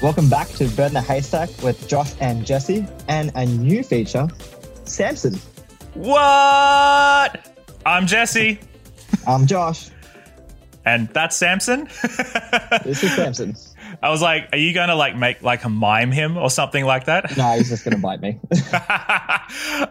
Welcome back to Burn the Haystack with Josh and Jesse, and a new feature, Samson. What? I'm Jesse. I'm Josh. And that's Samson. this is Samson. I was like, are you going to like make like a mime him or something like that? No, he's just going to bite me.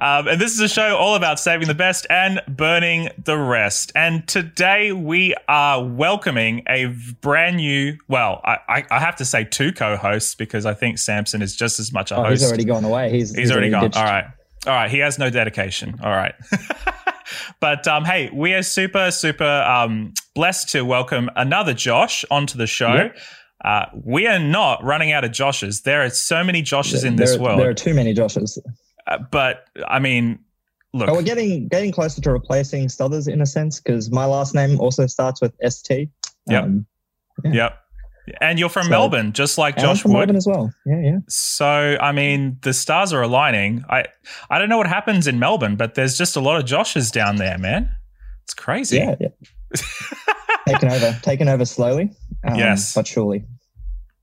um, and this is a show all about saving the best and burning the rest. And today we are welcoming a brand new, well, I, I have to say two co-hosts because I think Samson is just as much a oh, host. He's already gone away. He's, he's, he's already, already gone. All right. All right. He has no dedication. All right. but um, hey, we are super, super um, blessed to welcome another Josh onto the show. Yep. Uh, we are not running out of Joshes. There are so many Joshes in this world. There are too many Joshes. Uh, but I mean, look. But we're getting getting closer to replacing Stothers in a sense because my last name also starts with ST. Yep. Um, yeah. Yep. And you're from so, Melbourne, just like Josh I'm from Wood. Melbourne as well. Yeah, yeah. So I mean, the stars are aligning. I I don't know what happens in Melbourne, but there's just a lot of Joshes down there, man. It's crazy. Yeah, yeah. taken over, taken over slowly. Um, yes, but surely.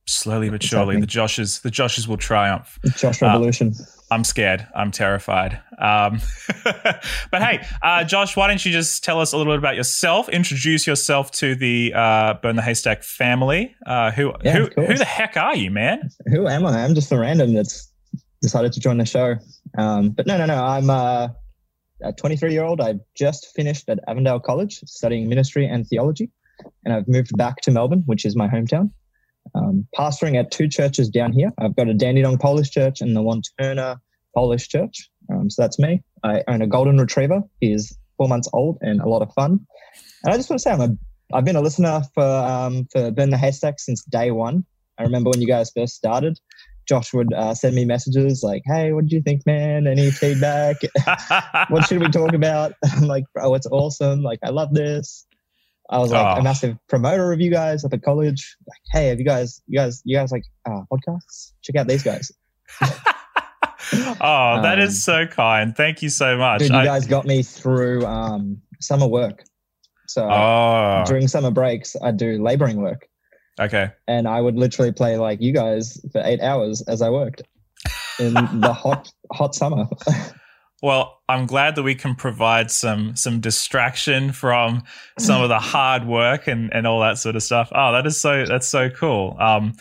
Slowly but surely, the Joshes, the Joshes will triumph. The Josh Revolution. Uh, I'm scared. I'm terrified. Um, but hey, uh, Josh, why don't you just tell us a little bit about yourself? Introduce yourself to the uh, Burn the Haystack family. Uh, who yeah, who who the heck are you, man? Who am I? I'm just a random that's decided to join the show. Um, but no, no, no. I'm uh, a 23 year old. I've just finished at Avondale College studying ministry and theology, and I've moved back to Melbourne, which is my hometown. Um, pastoring at two churches down here. I've got a Dandenong Polish church and the Wantirna Polish church. Um, so that's me. I own a golden retriever. He is four months old and a lot of fun. And I just want to say I'm a I've been a listener for um, for Burn the Haystack since day one. I remember when you guys first started. Josh would uh, send me messages like, "Hey, what did you think, man? Any feedback? what should we talk about?" I'm like, "Bro, it's awesome! Like, I love this." I was like oh. a massive promoter of you guys up at college. Like, hey, have you guys, you guys, you guys like uh, podcasts? Check out these guys. oh, that um, is so kind. Thank you so much. Dude, you I, guys got me through um, summer work. So oh. during summer breaks, I do laboring work. Okay. And I would literally play like you guys for eight hours as I worked in the hot, hot summer. Well, I'm glad that we can provide some some distraction from some of the hard work and, and all that sort of stuff. Oh, that is so that's so cool. Um,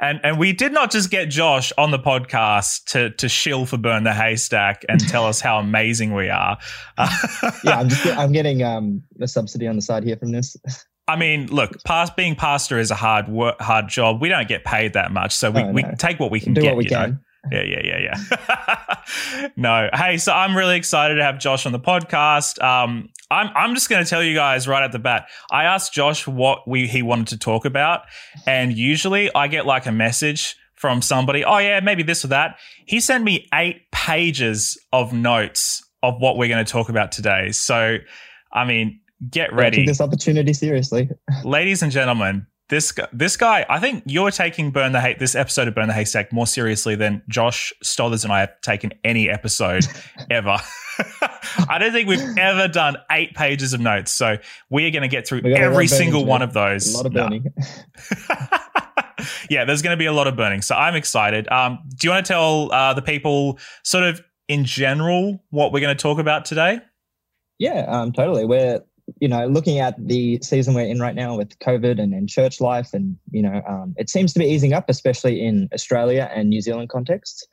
and and we did not just get Josh on the podcast to to shill for burn the haystack and tell us how amazing we are. yeah, I'm just I'm getting um a subsidy on the side here from this. I mean, look, past, being pastor is a hard work, hard job. We don't get paid that much, so we, oh, no. we take what we can do get. What we can. Know? Yeah, yeah, yeah, yeah. no, hey, so I'm really excited to have Josh on the podcast. Um, I'm I'm just going to tell you guys right at the bat. I asked Josh what we he wanted to talk about, and usually I get like a message from somebody. Oh yeah, maybe this or that. He sent me eight pages of notes of what we're going to talk about today. So, I mean, get ready. Take this opportunity seriously, ladies and gentlemen this guy, this guy, I think you're taking Burn the Hay, this episode of Burn the Haystack more seriously than Josh Stothers and I have taken any episode ever. I don't think we've ever done eight pages of notes. So we are going to get through every single one of those. A lot of burning. Yeah, there's going to be a lot of burning. So I'm excited. Um, do you want to tell uh, the people sort of in general what we're going to talk about today? Yeah, um, totally. We're you know, looking at the season we're in right now with COVID and, church life, and you know, um, it seems to be easing up, especially in Australia and New Zealand contexts.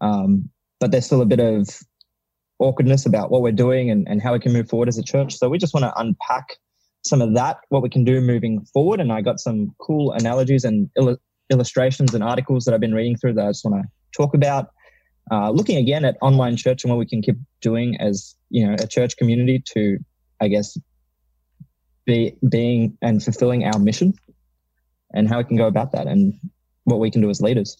Um, but there's still a bit of awkwardness about what we're doing and, and how we can move forward as a church. So we just want to unpack some of that, what we can do moving forward. And I got some cool analogies and il- illustrations and articles that I've been reading through that I just want to talk about. Uh, looking again at online church and what we can keep doing as you know a church community to, I guess, be, being and fulfilling our mission and how we can go about that and what we can do as leaders.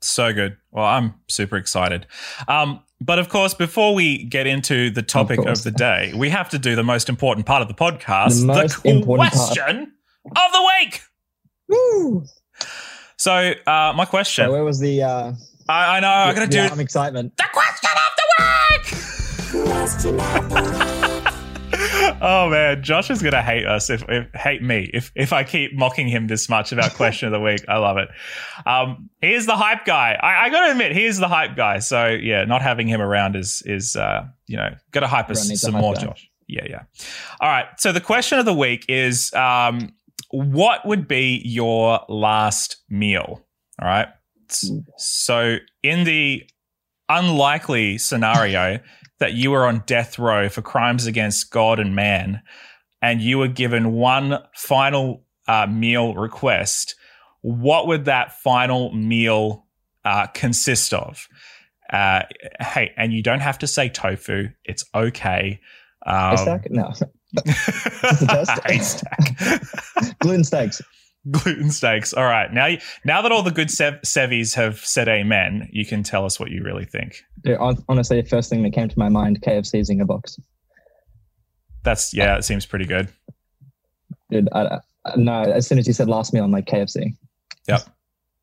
So good. Well, I'm super excited. Um, but of course, before we get into the topic of, of, the day, we have to do the most important part of the podcast. The most the important question. part. of the week. Woo! So, uh, my question. So where was the? Uh, I, I know. I gotta do the arm excitement. the question of the week. Oh man, Josh is gonna hate us if, if hate me if if I keep mocking him this much about question of the week. I love it. Um, he is the hype guy. I, I gotta admit, he is the hype guy. So yeah, not having him around is is uh, you know gotta hype us Everyone needs a some hype more, guy. Josh. Yeah, yeah. All right. So the question of the week is, um, what would be your last meal? All right. So in the unlikely scenario that you were on death row for crimes against God and man, and you were given one final uh, meal request, what would that final meal uh, consist of? Uh, hey, and you don't have to say tofu; it's okay. Um? No, a test? haystack. gluten steaks. Gluten steaks. All right, now you, now that all the good sev- sevies have said amen, you can tell us what you really think. Dude, honestly, the first thing that came to my mind: KFC Zinger box. That's yeah, it seems pretty good. Dude, I, I, no. As soon as you said last meal, I'm like KFC.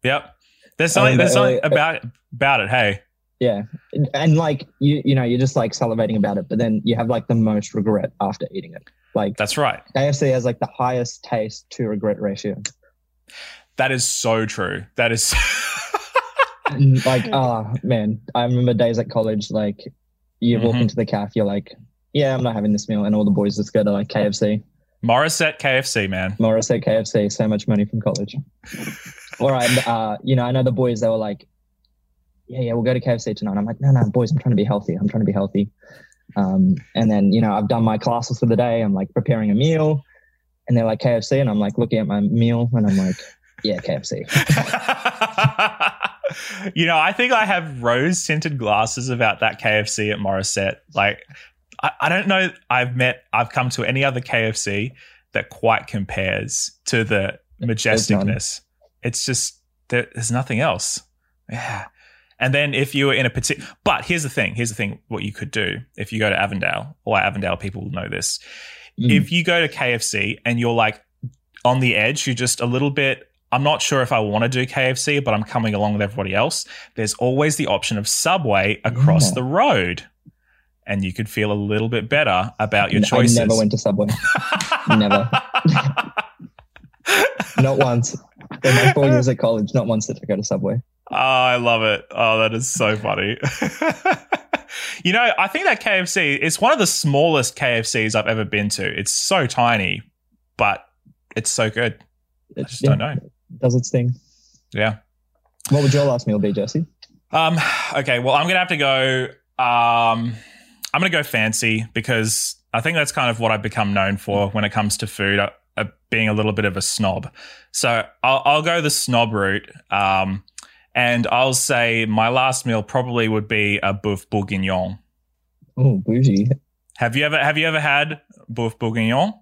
Yep. There's something Um, there's something uh, about about it. Hey, Yeah, and, and like you, you know, you're just like salivating about it, but then you have like the most regret after eating it. Like that's right. KFC has like the highest taste to regret ratio. That is so true. That is. Like, ah, man, I remember days at college. Like, you walk Mhm. into the cafe, you're like, yeah, I'm not having this meal, and all the boys just go to like KFC. Morisset KFC, man. Morisset KFC, so much money from college. All right, uh, you know, I know the boys. They were like, yeah, yeah, we'll go to KFC tonight. I'm like, no, no, boys, I'm trying to be healthy. I'm trying to be healthy. Um, and then you know, I've done my classes for the day. I'm like preparing a meal, and they're like KFC, and I'm like looking at my meal, and I'm like, yeah, KFC. you know, I think I have rose tinted glasses about that KFC at Morisset. Like, I, I don't know. I've met, I've come to any other KFC that quite compares to the majesticness. It's just there, there's nothing else. Yeah. And then if you were in a particular, but here's the thing. Here's the thing. What you could do if you go to Avondale, or Avondale people will know this. Mm. If you go to KFC and you're like on the edge, you're just a little bit. I'm not sure if I want to do KFC, but I'm coming along with everybody else. There's always the option of Subway across Yeah. the road, and you could feel a little bit better about your choice. I never went to Subway, never. not once. In my four years at college, not once did I go to Subway. Oh, I love it. Oh, that is so funny. you know, I think that KFC is one of the smallest KFCs I've ever been to. It's so tiny, but it's so good. I just Yeah, don't know. Does its thing. Yeah. What would your last meal be, Jesse? Um, okay, well, I'm gonna have to go. Um, I'm gonna go fancy because I think that's kind of what I've become known for when it comes to food, uh, uh, being a little bit of a snob. So I'll, I'll go the snob route, um, and I'll say my last meal probably would be a boeuf bourguignon. Oh, bougie. Have you ever Have you ever had boeuf bourguignon?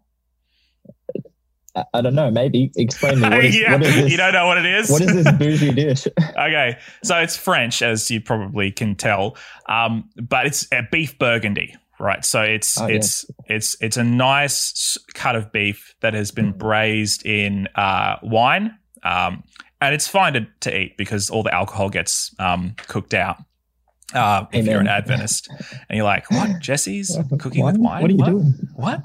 I, I don't know. Maybe explain me. What is, yeah, what is this? you don't know what it is. what is this bougie dish? okay, so it's French, as you probably can tell, um, but it's a beef burgundy, right? So it's Oh, it's it's it's a nice cut of beef that has been Mm. braised in uh, wine, um, and it's fine to, to eat because all the alcohol gets um, cooked out. Uh, if you're an Adventist, and you're like, "What? Jesse's cooking Wine? with wine? What are you doing? what?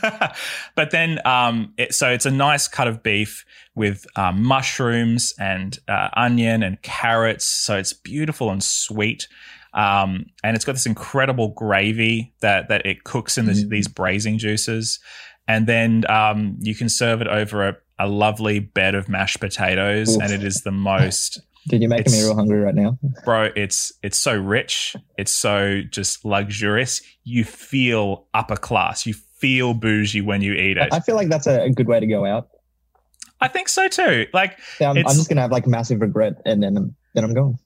but then, um, it, so it's a nice cut of beef with um, mushrooms and uh, onion and carrots. So it's beautiful and sweet. Um, and it's got this incredible gravy that that it cooks in this, Mm. these braising juices, and then um, you can serve it over a, a lovely bed of mashed potatoes, Oof. and it is the most Dude, you're making me real hungry right now. bro it's it's so rich it's so just luxurious you feel upper class you feel bougie when you eat it I feel like that's a, good way to go out. i think so too like Yeah, I'm, I'm just gonna have like massive regret, and then I'm, then I'm going.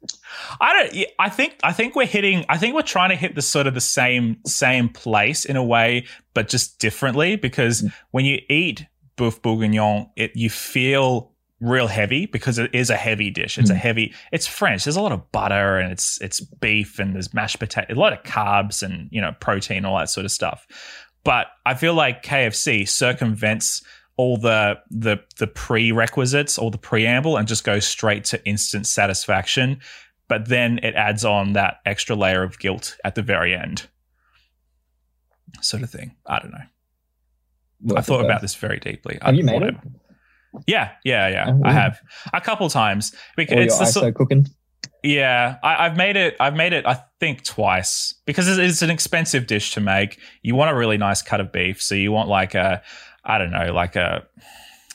i don't i think i think we're hitting i think we're trying to hit the sort of the same same place in a way but just differently because Mm. when you eat boeuf bourguignon it you feel real heavy because it is a heavy dish it's a Mm. heavy it's french there's a lot of butter and it's it's beef and there's mashed potato a lot of carbs and you know protein all that sort of stuff but i feel like kfc circumvents all the the the prerequisites or the preamble and just go straight to instant satisfaction, but then it adds on that extra layer of guilt at the very end. Sort of thing. I don't know. I thought about this very deeply. Have I you made it? Yeah, yeah, yeah. Oh, I have a couple times because it's the ISO cooking? yeah, I, I've made it. I've made it. I think twice because it's, it's an expensive dish to make. You want a really nice cut of beef, so you want like a, I don't know, like a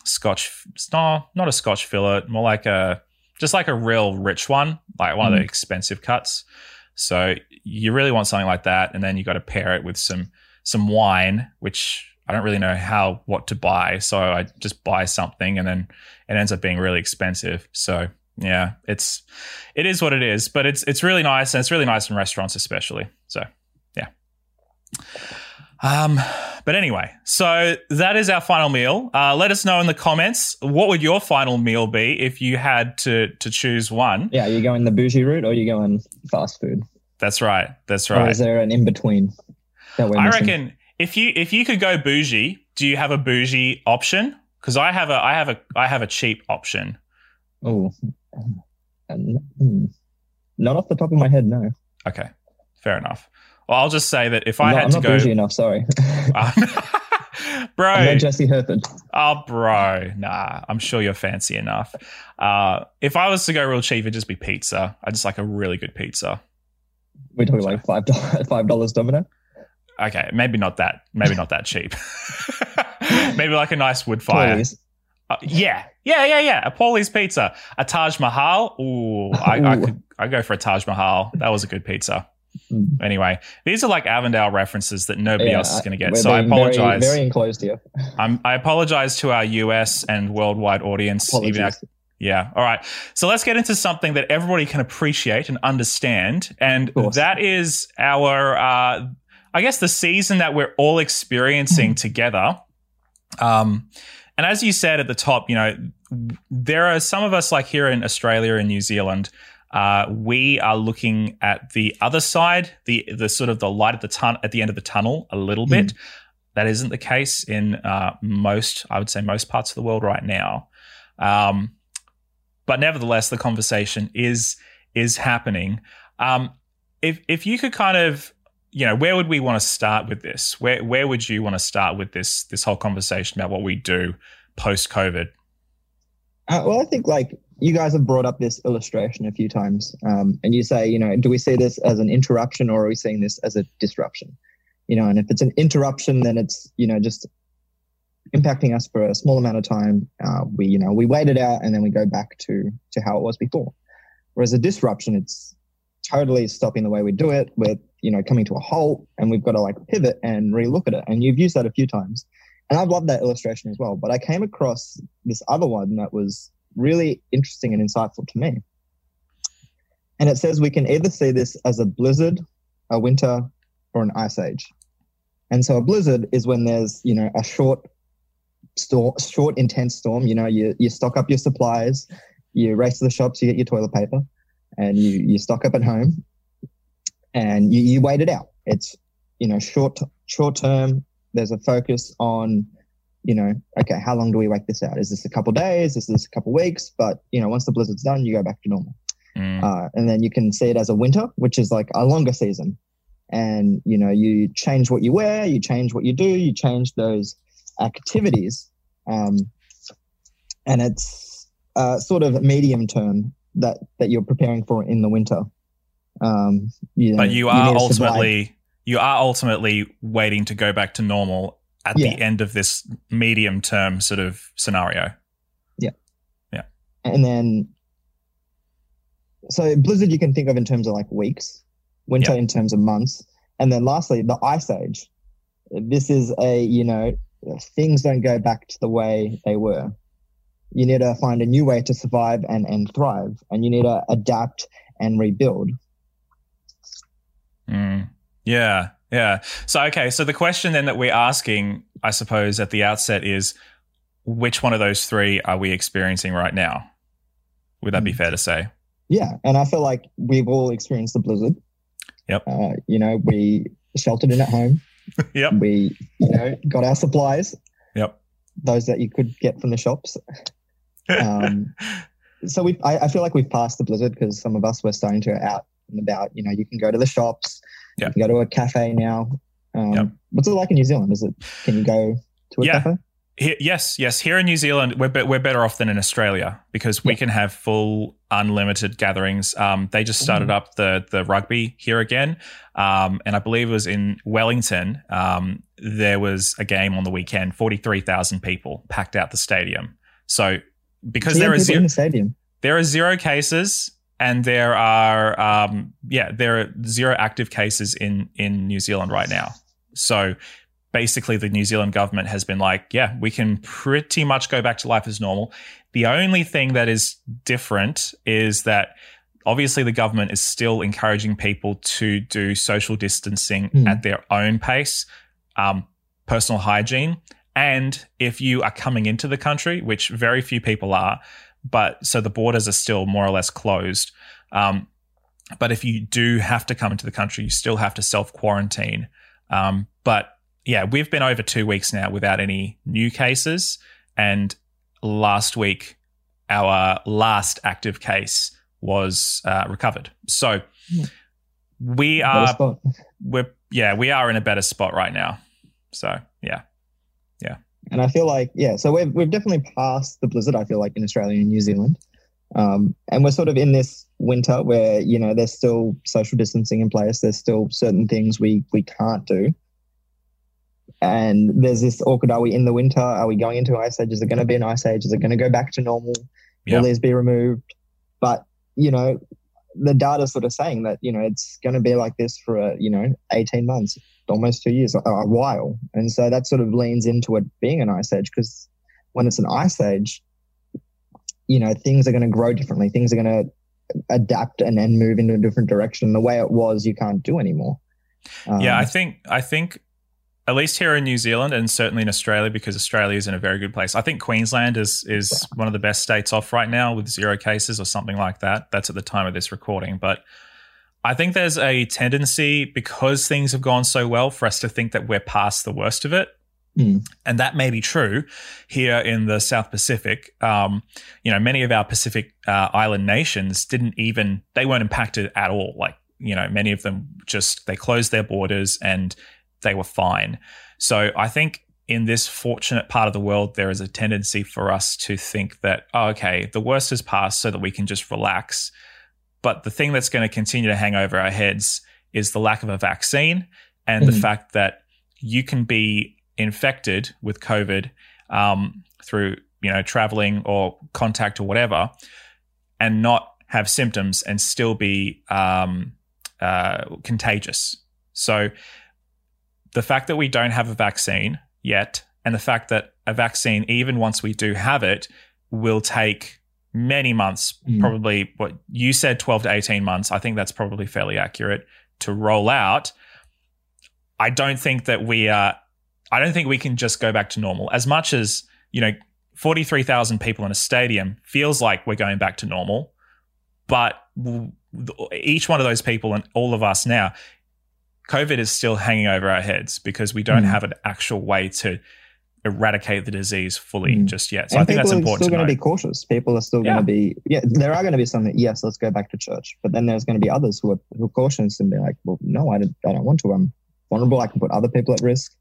Scotch. No, not a Scotch fillet. More like a just like a real rich one, like one of the Mm. expensive cuts. So you really want something like that, and then you got to pair it with some some wine, which I don't really know how what to buy. So I just buy something, and then it ends up being really expensive. So yeah, it's it is what it is, but it's it's really nice, and it's really nice in restaurants, especially. So yeah. Um, but anyway, so that is our final meal. Uh, let us know in the comments what would your final meal be if you had to to choose one. Yeah, you going the bougie route or you going fast food? That's right. That's Or right. is there an in between that we're I reckon if you if you could go bougie, do you have a bougie option? Because I have a I have a I have a cheap option. Oh, not off the top of my head, no. Okay, fair enough. Well, I'll just say that if I I'm had I'm to not go, bougie enough. Sorry, Um, bro, I'm not Jesse Herford. oh, bro, nah, I'm sure you're fancy enough. Uh, if I was to go real cheap, it'd just be pizza. I just like a really good pizza. We're talking like five dollars, five dollars Domino. Okay, maybe not that, maybe not that cheap. maybe like a nice wood fire. Uh, yeah, yeah, yeah, yeah. A Paulie's pizza, a Taj Mahal. Ooh, I, I could, I go for a Taj Mahal. That was a good pizza. Mm. Anyway, these are like Avondale references that nobody Yeah, else is going to get. So I being very- apologize. Very, enclosed here. I'm, I apologize to our US and worldwide audience. Yeah. All right. So let's get into something that everybody can appreciate and understand, and that is our, uh, I guess, the season that we're all experiencing together. Um, and as you said at the top, you know, there are some of us like here in Australia and New Zealand. Uh, we are looking at the other side, the the sort of the light at the tun- at the end of the tunnel a little bit. That isn't the case in uh, most, I would say, most parts of the world right now. Um, but nevertheless, the conversation is is happening. Um, if if you could kind of, you know, where would we want to start with this? Where where would you want to start with this this whole conversation about what we do post COVID? Uh, well, I think like you guys have brought up this illustration a few times, um, and you say, you know, do we see this as an interruption or are we seeing this as a disruption? You know, and if it's an interruption, then it's you know just impacting us for a small amount of time. Uh, we you know we wait it out and then we go back to to how it was before. Whereas a disruption, it's totally stopping the way we do it. We're you know coming to a halt, and we've got to like pivot and relook at it. And you've used that a few times, and I've loved that illustration as well. But I came across this other one that was really interesting and insightful to me. And it says we can either see this as a blizzard, a winter, or an ice age. And so a blizzard is when there's, you know, a short storm, short intense storm. You know, you you stock up your supplies, you race to the shops, you get your toilet paper, and you you stock up at home, and you, you wait it out. It's you know short short term. There's a focus on you know, okay, how long do we wait this out? Is this a couple days? Is this a couple weeks? But you know, once the blizzard's done, you go back to normal. Mm, Uh, and then you can see it as a winter, which is like a longer season. And you know, you change what you wear, you change what you do, you change those activities, um, and it's uh, sort of medium term that that you're preparing for in the winter. Um, you know, but you are need to survive. ultimately you are ultimately waiting to go back to normal at Yeah. the end of this medium term sort of scenario. Yeah. Yeah. And then so blizzard you can think of in terms of like weeks winter Yeah. in terms of months and then lastly the ice age this is a you know things don't go back to the way they were you need to find a new way to survive and and thrive and you need to adapt and rebuild Mm. Yeah, yeah. So okay, so the question then that we're asking, I suppose, at the outset is, which one of those three are we experiencing right now? Would that be Mm. fair to say? yeah and i feel like we've all experienced the blizzard Yep. uh, you know we sheltered in at home Yep. we you know got our supplies Yep. those that you could get from the shops. Um, so we, I, I, feel like we've passed the blizzard because some of us were starting to out and about. You know, you can go to the shops, yep. you can go to a cafe now. Um, yep. What's it like in New Zealand? Is it can you go to a yeah. cafe? Here, yes, yes. Here in New Zealand, we're be- we're better off than in Australia because we yeah. can have full unlimited gatherings. Um, they just started mm. up the the rugby here again, um, and I believe it was in Wellington. Um, there was a game on the weekend. Forty three thousand people packed out the stadium. So because there are zero the stadium, there are zero cases, and there are um, yeah there are zero active cases in in New Zealand right now. So basically the New Zealand government has been like, yeah, we can pretty much go back to life as normal. The only thing that is different is that obviously the government is still encouraging people to do social distancing mm. at their own pace, um, personal hygiene. And if you are coming into the country, which very few people are, but so the borders are still more or less closed. Um, but if you do have to come into the country, you still have to self quarantine. Um, but yeah, we've been over two weeks now without any new cases. And last week, our last active case was uh, recovered. So we are, we're, yeah, we are in a better spot right now. So yeah, yeah. And I feel like, yeah, so we've, we've definitely passed the blizzard, I feel like, in Australia and New Zealand. Um, and we're sort of in this winter where, you know, there's still social distancing in place. There's still certain things we, we can't do. And there's this awkward are we in the winter? Are we going into ice age? Is it going to be an ice age? Is it going to go back to normal? Yep. Will these be removed? But, you know, the data sort of saying that, you know, it's going to be like this for, a, you know, 18 months, almost two years, a, a while. And so that sort of leans into it being an ice age because when it's an ice age, you know, things are going to grow differently. Things are going to adapt and then move into a different direction. The way it was, you can't do anymore. Um, yeah, I think I think at least here in New Zealand and certainly in Australia, because Australia is in a very good place. I think Queensland is is one of the best states off right now with zero cases or something like that. That's at the time of this recording, but I think there's a tendency because things have gone so well for us to think that we're past the worst of it. Mm. And that may be true here in the South Pacific. Um, you know, many of our Pacific uh, island nations didn't even, they weren't impacted at all. Like, you know, many of them just, they closed their borders and they were fine. So I think in this fortunate part of the world, there is a tendency for us to think that, oh, okay, the worst has passed so that we can just relax. But the thing that's going to continue to hang over our heads is the lack of a vaccine and mm-hmm. the fact that you can be infected with COVID um, through, you know, traveling or contact or whatever and not have symptoms and still be um, uh, contagious. So the fact that we don't have a vaccine yet, and the fact that a vaccine, even once we do have it, will take many months, mm. probably what you said 12 to 18 months. I think that's probably fairly accurate to roll out. I don't think that we are, I don't think we can just go back to normal. As much as, you know, 43,000 people in a stadium feels like we're going back to normal, but each one of those people and all of us now COVID is still hanging over our heads because we don't mm. have an actual way to eradicate the disease fully mm. just yet. So and I think that's important. People are still going to be cautious. People are still yeah. going to be yeah. There are going to be some that yes, let's go back to church, but then there's going to be others who are who are cautious and be like, well, no, I don't, I don't want to. I'm vulnerable. I can put other people at risk,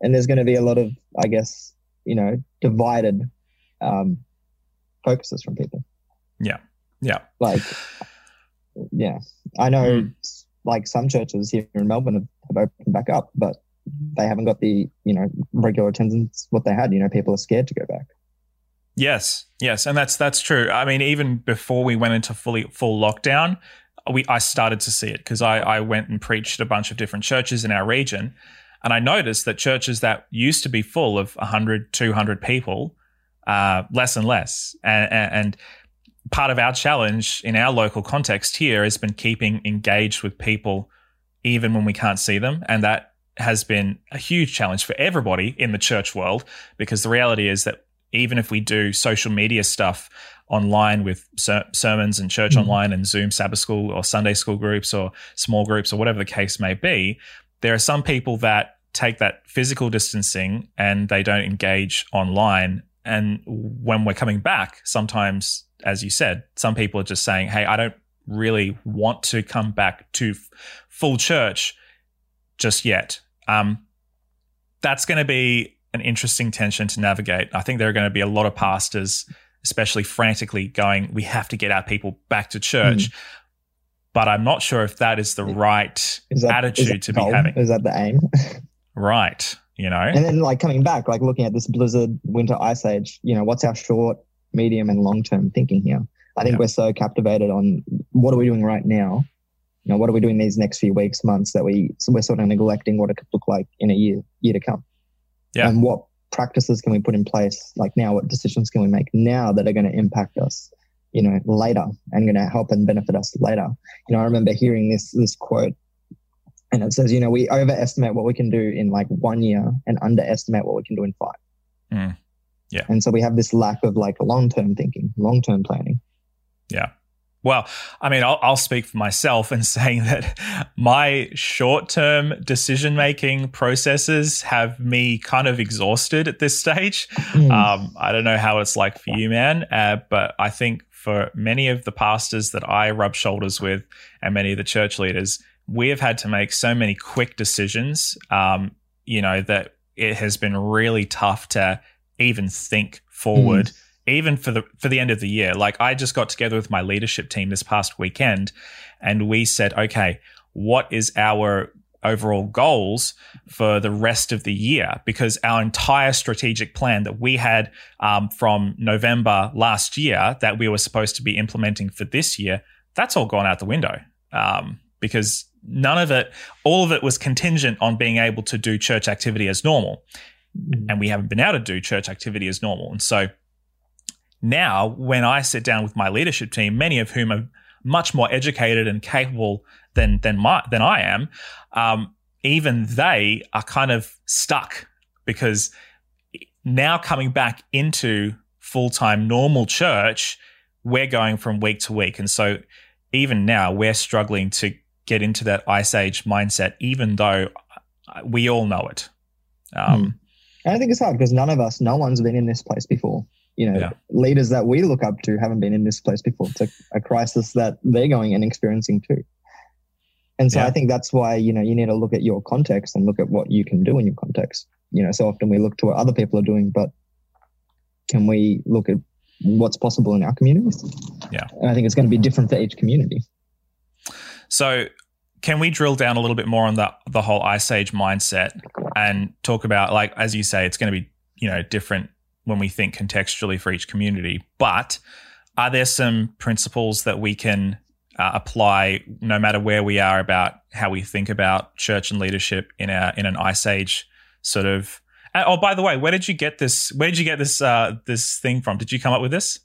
and there's going to be a lot of, I guess, you know, divided um, focuses from people. Yeah, yeah. Like, yeah, I know. Mm like some churches here in Melbourne have, have opened back up, but they haven't got the you know regular attendance what they had. You know, people are scared to go back. Yes, yes, and that's that's true. I mean, even before we went into fully full lockdown, we I started to see it because I, I went and preached a bunch of different churches in our region, and I noticed that churches that used to be full of 100, 200 people, uh, less and less, and, and part of our challenge in our local context here has been keeping engaged with people even when we can't see them. And that has been a huge challenge for everybody in the church world because the reality is that even if we do social media stuff online with ser- sermons and church mm-hmm. online and Zoom Sabbath school or Sunday school groups or small groups or whatever the case may be, there are some people that take that physical distancing and they don't engage online. And when we're coming back, sometimes, as you said, some people are just saying, Hey, I don't really want to come back to f- full church just yet. Um, that's going to be an interesting tension to navigate. I think there are going to be a lot of pastors, especially frantically going, we have to get our people back to church. Mm. But I'm not sure if that is the right is that, attitude to goal? be having. Is that the aim? right. You know, and then like coming back, like looking at this blizzard, winter ice age, you know, what's our short, medium, and long term thinking here? I think we're so captivated on what are we doing right now you know, what are we doing these next few weeks, months that we so we're sort of neglecting what it could look like in a year year to come. Yeah. And what practices can we put in place like now? What decisions can we make now that are going to impact us, you know, later and going to help and benefit us later? You know, I remember hearing this this quote and it says, you know, we overestimate what we can do in like one year and underestimate what we can do in five. Mm. Yeah. And so we have this lack of like long term thinking, long term planning. Yeah. Well, I mean, I'll, I'll, speak for myself in saying that my short term decision making processes have me kind of exhausted at this stage. Mm. Um, I don't know how it's like for you, man, uh, but I think for many of the pastors that I rub shoulders with and many of the church leaders, we have had to make so many quick decisions, um, you know, that it has been really tough to even think forward. Mm even for the for the end of the year like i just got together with my leadership team this past weekend and we said okay what is our overall goals for the rest of the year? Because our entire strategic plan that we had um, from november last year that we were supposed to be implementing for this year that's all gone out the window. Um, because none of it all of it was contingent on being able to do church activity as normal. And we haven't been able to do church activity as normal. And so now, when I sit down with my leadership team, many of whom are much more educated and capable than than my than I am, um, even they are kind of stuck because now coming back into full time normal church, we're going from week to week, and so even now we're struggling to get into that ice age mindset, even though we all know it. Um, hmm. I think it's hard because none of us, no one's been in this place before you know, yeah. leaders that we look up to haven't been in this place before. It's a, a crisis that they're going and experiencing too. And so yeah. I think that's why, you know, you need to look at your context and look at what you can do in your context. You know, so often we look to what other people are doing, but can we look at what's possible in our communities? Yeah. And I think it's going to be different for each community. So can we drill down a little bit more on the the whole ice age mindset and talk about like as you say it's going to be you know different when we think contextually for each community. But are there some principles that we can uh, apply no matter where we are about how we think about church and leadership in a in an ice age sort of oh by the way where did you get this where did you get this uh, this thing from? Did you come up with this?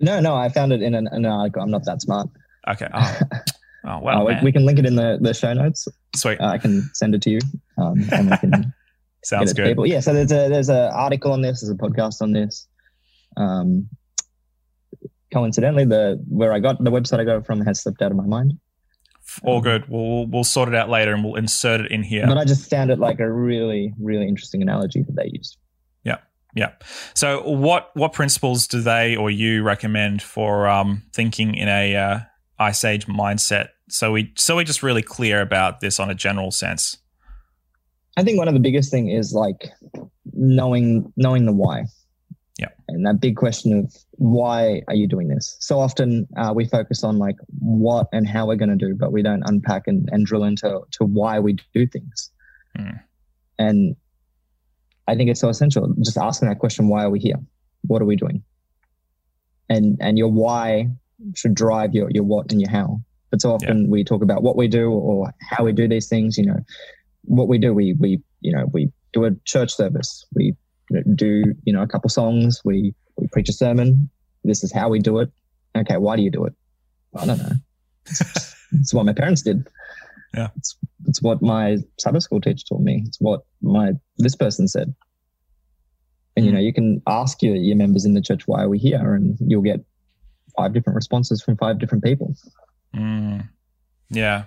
No no i found it in an, an article. I'm not that smart. Okay. Oh, oh well uh, we, we, can link it in the, the show notes. Sweet. Uh, i can send it to you um, and we can Sounds good. People. Yeah, so there's a there's an article on this, there's a podcast on this. Um, coincidentally, the where I got the website I got it from has slipped out of my mind. All um, good. We'll we'll sort it out later, and we'll insert it in here. But I just found it like a really really interesting analogy that they used. Yeah, yeah. So what what principles do they or you recommend for um, thinking in a uh, ice age mindset? So we so we're just really clear about this on a general sense. I think one of the biggest thing is like knowing knowing the why. Yeah. And that big question of why are you doing this? So often uh, we focus on like what and how we're going to do, but we don't unpack and, and drill into to why we do things. Mm. And I think it's so essential just asking that question: Why are we here? What are we doing? And and your why should drive your your what and your how. But so often yeah. we talk about what we do or how we do these things. You know, what we do, we we you know we do a church service, we do you know a couple songs, we we preach a sermon. This is how we do it. Okay, why do you do it? I don't know. it's what my parents did. Yeah, it's it's what my Sabbath school teacher taught me. It's what my this person said. And you know, you can ask your your members in the church why are we here, and you'll get five different responses from five different people. Mm. Yeah,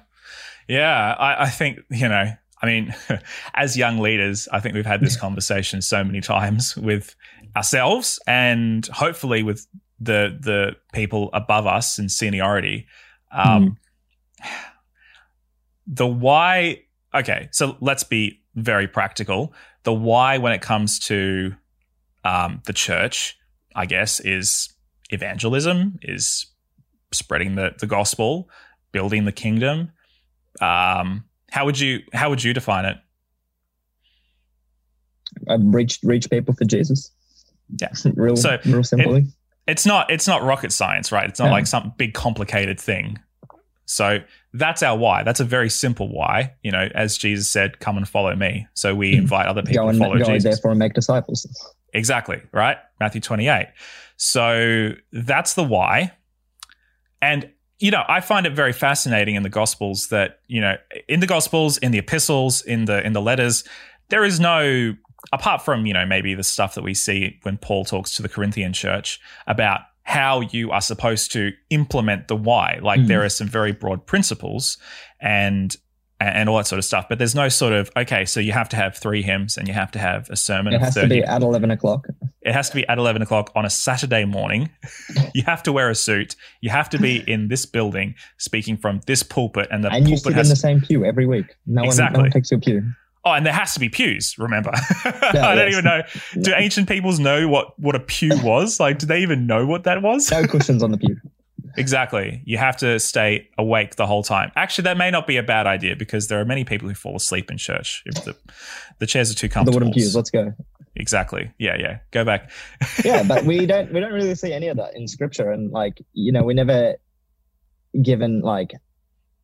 yeah. I, I think you know I mean, as young leaders, I think we've had this conversation so many times with ourselves and hopefully with the the people above us in seniority. Um, mm. The why. Okay, so let's be very practical. The why, when it comes to um, the church, I guess, is evangelism, is spreading the the gospel, building the kingdom. Um, how would you how would you define it? I've reached reach people for Jesus. Yeah, real so real simply. It, it's not it's not rocket science, right? It's not yeah. like some big complicated thing. So that's our why. That's a very simple why. You know, as Jesus said, "Come and follow me." So we mm-hmm. invite other people go and, to follow go Jesus. Therefore, and make disciples. Exactly right, Matthew twenty-eight. So that's the why, and you know, I find it very fascinating in the Gospels that you know, in the Gospels, in the epistles, in the in the letters, there is no apart from you know maybe the stuff that we see when Paul talks to the Corinthian church about how you are supposed to implement the why. Like mm. there are some very broad principles and and all that sort of stuff. But there's no sort of okay, so you have to have three hymns and you have to have a sermon. It has to be at eleven o'clock. It has to be at eleven o'clock on a Saturday morning. you have to wear a suit. You have to be in this building speaking from this pulpit, and the and pulpit you sit has in the same pew every week. No exactly. one, no one takes your pew. Oh, and there has to be pews. Remember, I don't yes. even know. Do ancient peoples know what what a pew was? Like, do they even know what that was? No cushions on the pew. Exactly. You have to stay awake the whole time. Actually, that may not be a bad idea because there are many people who fall asleep in church if the, the chairs are too comfortable. The wooden pews. Let's go. Exactly. Yeah, yeah. Go back. yeah, but we don't we don't really see any of that in scripture, and like you know, we're never given like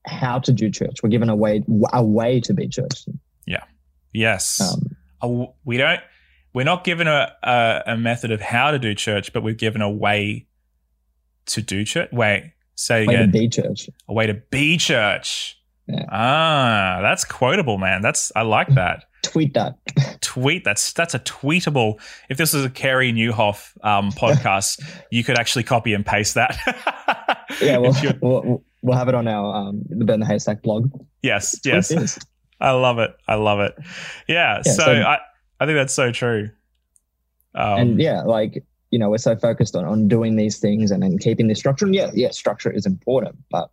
how to do church. We're given a way a way to be church. Yeah. Yes. Um, we don't. We're not given a, a, a method of how to do church, but we're given a way to do church. Wait, say way again. to be church. A way to be church. Yeah. Ah, that's quotable, man. That's I like that. Tweet that. Tweet. That's that's a tweetable. If this was a Carey Newhoff um, podcast, you could actually copy and paste that. yeah, we'll, we'll, we'll have it on our um, the Burn the Haystack blog. Yes, yes. I love it. I love it. Yeah. yeah so, so, I, I think that's so true. Um, and yeah, like, you know, we're so focused on, on doing these things and then keeping the structure. And yeah, yeah, structure is important, but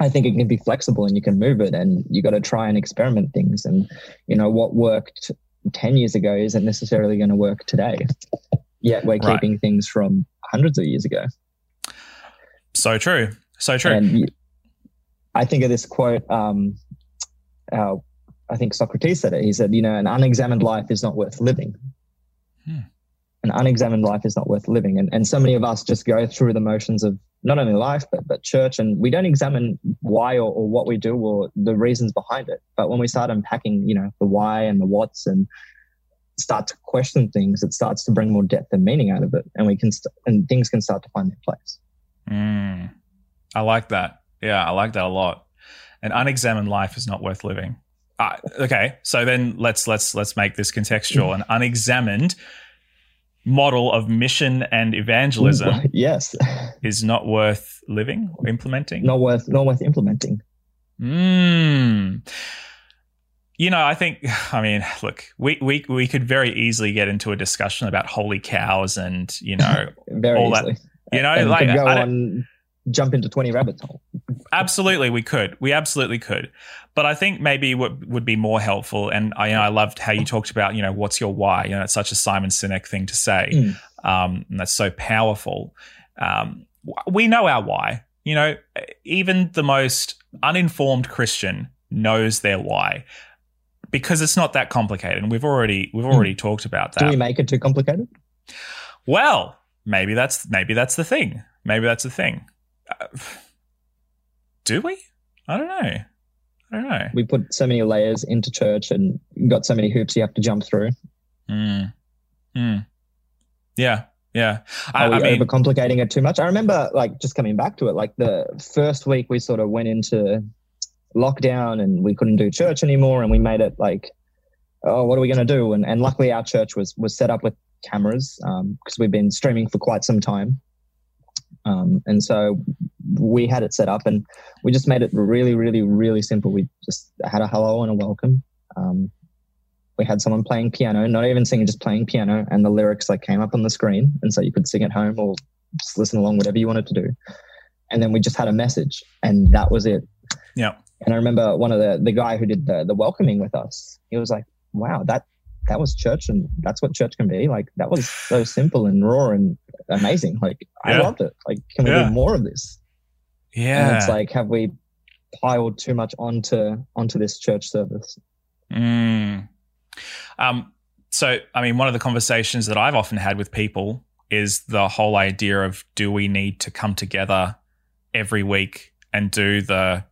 I think it can be flexible and you can move it and you got to try and experiment things. And, you know, what worked 10 years ago isn't necessarily going to work today. Yet we're right. keeping things from hundreds of years ago. So true. So true. And I think of this quote um, uh, I think Socrates said it. He said, you know, an unexamined life is not worth living. Hmm. An unexamined life is not worth living. And, and so many of us just go through the motions of not only life, but, but church. And we don't examine why or, or what we do or the reasons behind it. But when we start unpacking, you know, the why and the what's and start to question things, it starts to bring more depth and meaning out of it. And we can, st- and things can start to find their place. Mm. I like that. Yeah, I like that a lot an unexamined life is not worth living. Uh, okay, so then let's let's let's make this contextual. An unexamined model of mission and evangelism, yes, is not worth living or implementing. Not worth not worth implementing. Hmm. You know, I think. I mean, look, we we we could very easily get into a discussion about holy cows and you know all easily. that. You know, and like go on jump into 20 rabbit hole. absolutely, we could. We absolutely could. But I think maybe what would be more helpful, and I, you know, I loved how you talked about, you know, what's your why? You know, it's such a Simon Sinek thing to say. Mm. Um, and that's so powerful. Um, we know our why. You know, even the most uninformed Christian knows their why because it's not that complicated. And we've already we've already mm. talked about that. Do we make it too complicated? Well, maybe that's maybe that's the thing. Maybe that's the thing. Do we? I don't know. I don't know. We put so many layers into church and got so many hoops you have to jump through. Mm. Mm. Yeah. Yeah. I, Are we I mean, overcomplicating it too much? I remember like just coming back to it, like the first week we sort of went into lockdown and we couldn't do church anymore and we made it like, oh, what are we going to do? And, and luckily our church was, was set up with cameras because um, we've been streaming for quite some time. Um, and so we had it set up and we just made it really, really, really simple. We just had a hello and a welcome. Um, we had someone playing piano, not even singing, just playing piano, and the lyrics like came up on the screen, and so you could sing at home or just listen along, whatever you wanted to do. And then we just had a message, and that was it. Yeah. And I remember one of the the guy who did the the welcoming with us. He was like, "Wow, that that was church, and that's what church can be. Like that was so simple and raw and amazing. Like I loved it. Like can we Yeah. do more of this? Yeah. And it's like, have we piled too much onto onto this church service? Mm. Um, so, I mean, one of the conversations that I've often had with people is the whole idea of do we need to come together every week and do the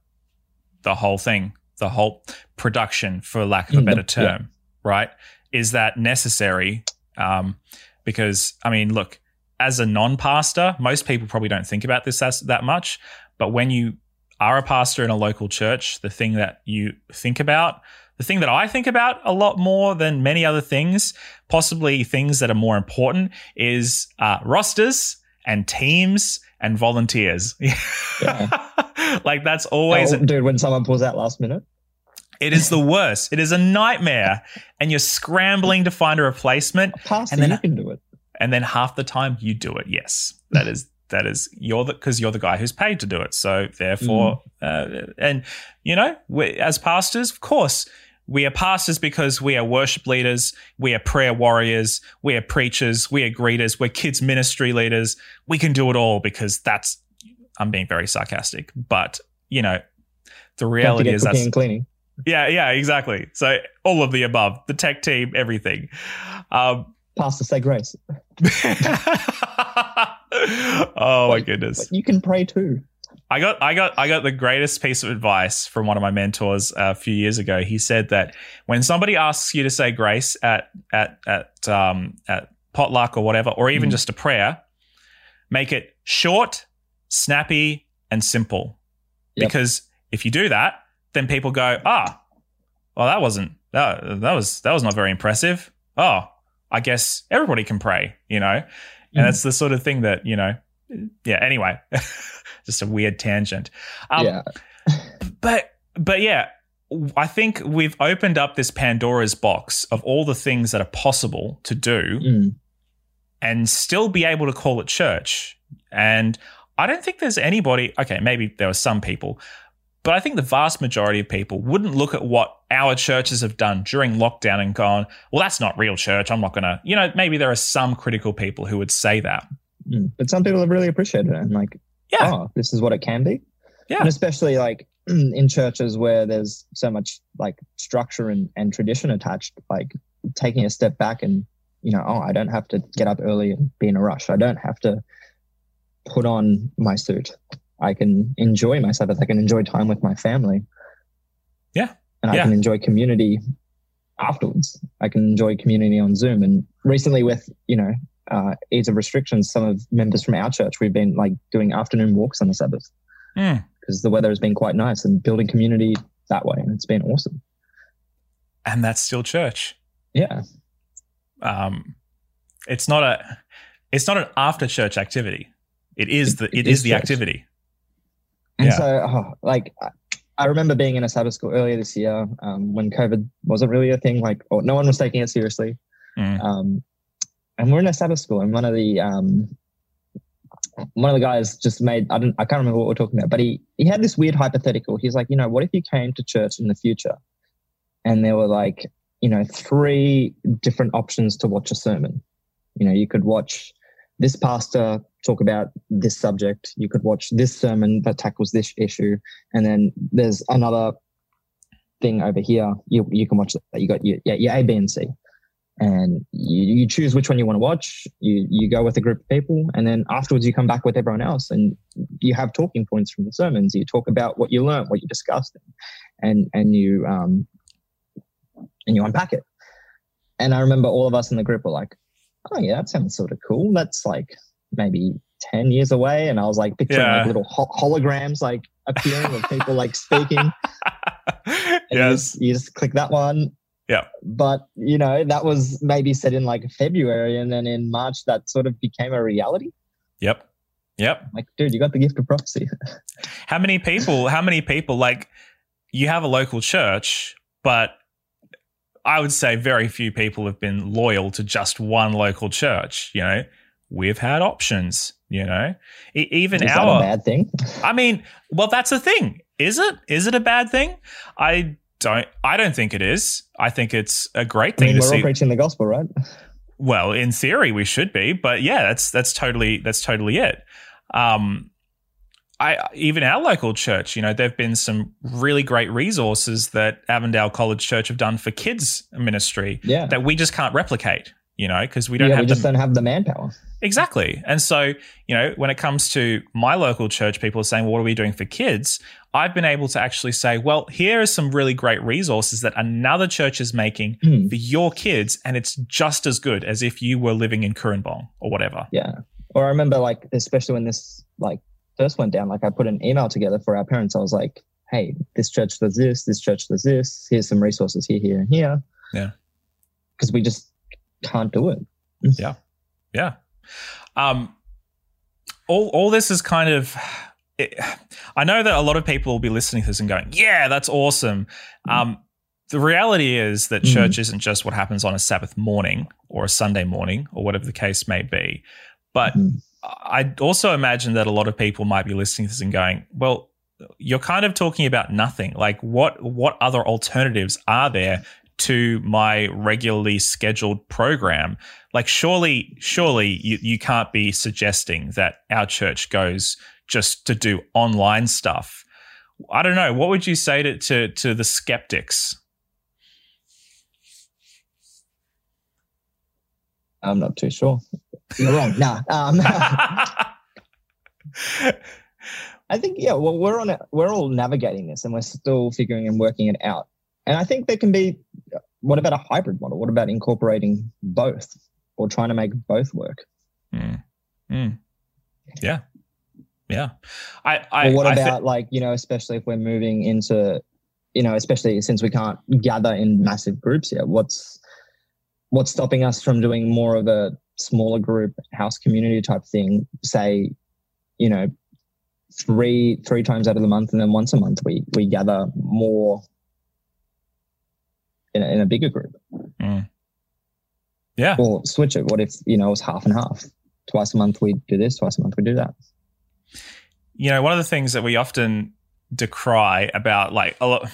the whole thing, the whole production, for lack of a Mm, better yeah. term, right? Is that necessary? Um, because I mean, look, as a non-pastor, most people probably don't think about this as that much, but when you are a pastor in a local church, the thing that you think about the thing that I think about a lot more than many other things, possibly things that are more important, is uh, rosters and teams and volunteers. like that's always Oh, dude, when someone pulls out last minute, it is the worst. It is a nightmare, and you're scrambling to find a replacement, pastor, And then- you can do it. And then half the time you do it. Yes, that is that is you're the because you're the guy who's paid to do it. So therefore, uh, and you know, we, as pastors, of course, we are pastors because we are worship leaders, we are prayer warriors, we are preachers, we are greeters, we're kids ministry leaders. We can do it all because that's. I'm being very sarcastic, but you know, the You have to reality is that's cleaning. yeah, yeah, exactly. So all of the above, the tech team, everything. Um, Pastor, say grace. oh my goodness. But you can pray too. I got I got I got the greatest piece of advice from one of my mentors uh, a few years ago. He said that when somebody asks you to say grace at at at um at potluck or whatever, or even Mhm. just a prayer, make it short, snappy, and simple. Yep. Because if you do that, then people go, ah, well, that wasn't that that was that was not very impressive. Oh, I guess everybody can pray, you know, and Mhm. that's the sort of thing that you know. Yeah. Anyway, just a weird tangent. Um, yeah. but but yeah, I think we've opened up this Pandora's box of all the things that are possible to do Mm. and still be able to call it church. And I don't think there's anybody, okay, maybe there are some people, but I think the vast majority of people wouldn't look at what our churches have done during lockdown and gone, well, that's not real church. I'm not going to, you know, maybe there are some critical people who would say that. Mm. But some people have really appreciated it and like, Yeah. oh, this is what it can be. Yeah. And especially like in churches where there's so much like structure and, and tradition attached, like taking a step back and, you know, oh, I don't have to get up early and be in a rush. I don't have to put on my suit. I can enjoy my Sabbath. I can enjoy time with my family. Yeah. And I Yeah. can enjoy community afterwards. I can enjoy community on Zoom. And recently with, you know, uh, ease of restrictions, some of members from our church, we've been like doing afternoon walks on the Sabbath Hmm. because the weather has been quite nice and building community that way. And it's been awesome. And that's still church. Yeah. um, it's not a it's not an after church activity. It is the it it is is the activity. And Yeah. so, oh, like, I- remember being in a Sabbath school earlier this year um, when COVID wasn't really a thing, like, or no one was taking it seriously. Mm. Um, and we're in a Sabbath school, and one of the um, one of the guys just made I don't I can't remember what we're talking about, but he he had this weird hypothetical. He's like, you know, what if you came to church in the future, and there were like, you know, three different options to watch a sermon. You know, you could watch this pastor talk about this subject. You could watch this sermon that tackles this issue, and then there's another thing over here. You you can watch that. You got your, your, your A, B, and C, and you, you choose which one you want to watch. You you go with a group of people, and then afterwards you come back with everyone else, and you have talking points from the sermons. You talk about what you learned, what you discussed, and and you um and you unpack it. And I remember all of us in the group were like, "Oh yeah, that sounds sort of cool." That's like maybe 10 years away and i was like picturing Yeah. like little ho- holograms like appearing of people like speaking and you, yes. just, you just click that one Yeah. but you know that was maybe set in like february and then in march that sort of became a reality Yep. Yep. Like, dude, you got the gift of prophecy. how many people? How many people? Like, you have a local church, but I would say very few people have been loyal to just one local church. You know, we've had options. You know, e- even Is our bad thing? I mean, well, that's the thing. Is it? Is it a bad thing? I don't. I don't think it is. I think it's a great I thing mean, to we're all see. preaching the gospel, right? Well, in theory, we should be, but yeah, that's that's totally that's totally it. Um, I even our local church, you know, there've been some really great resources that Avondale College Church have done for kids ministry Yeah. that we just can't replicate. You know, because we don't yeah, have we just the don't have the manpower. Exactly. And so, you know, when it comes to my local church, people are saying, well, what are we doing for kids? I've been able to actually say, well, here are some really great resources that another church is making Hmm. for your kids, and it's just as good as if you were living in Cooranbong or whatever. Yeah. Or I remember like, especially when this like first went down, like I put an email together for our parents. I was like, hey, this church does this, this church does this. Here's some resources here, here, and here. Yeah. Because we just can't do it. Yeah. Yeah. Um, all, all this is kind of. It, I know that a lot of people will be listening to this and going, "Yeah, that's awesome." Um, the reality is that Mhm. church isn't just what happens on a Sabbath morning or a Sunday morning or whatever the case may be. But Mhm. I also imagine that a lot of people might be listening to this and going, "Well, you're kind of talking about nothing. Like, what what other alternatives are there to my regularly scheduled program? Like, surely, surely you, you can't be suggesting that our church goes just to do online stuff." I don't know. What would you say to to, to the skeptics? I'm not too sure. You're wrong. Nah. Um, I think yeah. Well, we're on it. We're all navigating this, and we're still figuring and working it out. And I think there can be. What about a hybrid model? What about incorporating both, or trying to make both work? Mm. Mm. Yeah. Yeah. I, I, or what I about like you know, especially if we're moving into, you know, especially since we can't gather in massive groups yet. What's what's stopping us from doing more of a smaller group house community type thing? Say, you know, three three times out of the month, and then once a month we we gather more in a, in a bigger group. Mm. yeah. Or switch it. What if you know it's half and half? Twice a month we do this. Twice a month we do that. you know, one of the things that we often decry about, like, a lot,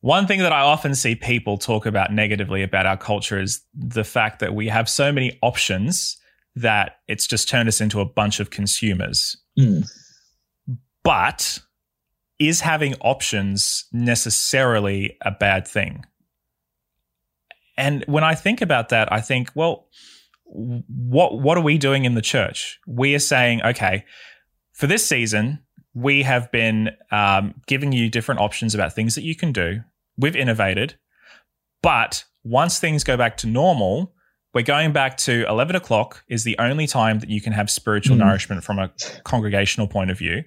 one thing that I often see people talk about negatively about our culture is the fact that we have so many options that it's just turned us into a bunch of consumers. Mm. But is having options necessarily a bad thing? And when I think about that, I think, well, what what are we doing in the church? We are saying, okay, for this season, we have been um, giving you different options about things that you can do. We've innovated, but once things go back to normal, we're going back to eleven o'clock is the only time that you can have spiritual Mm. nourishment from a congregational point of view.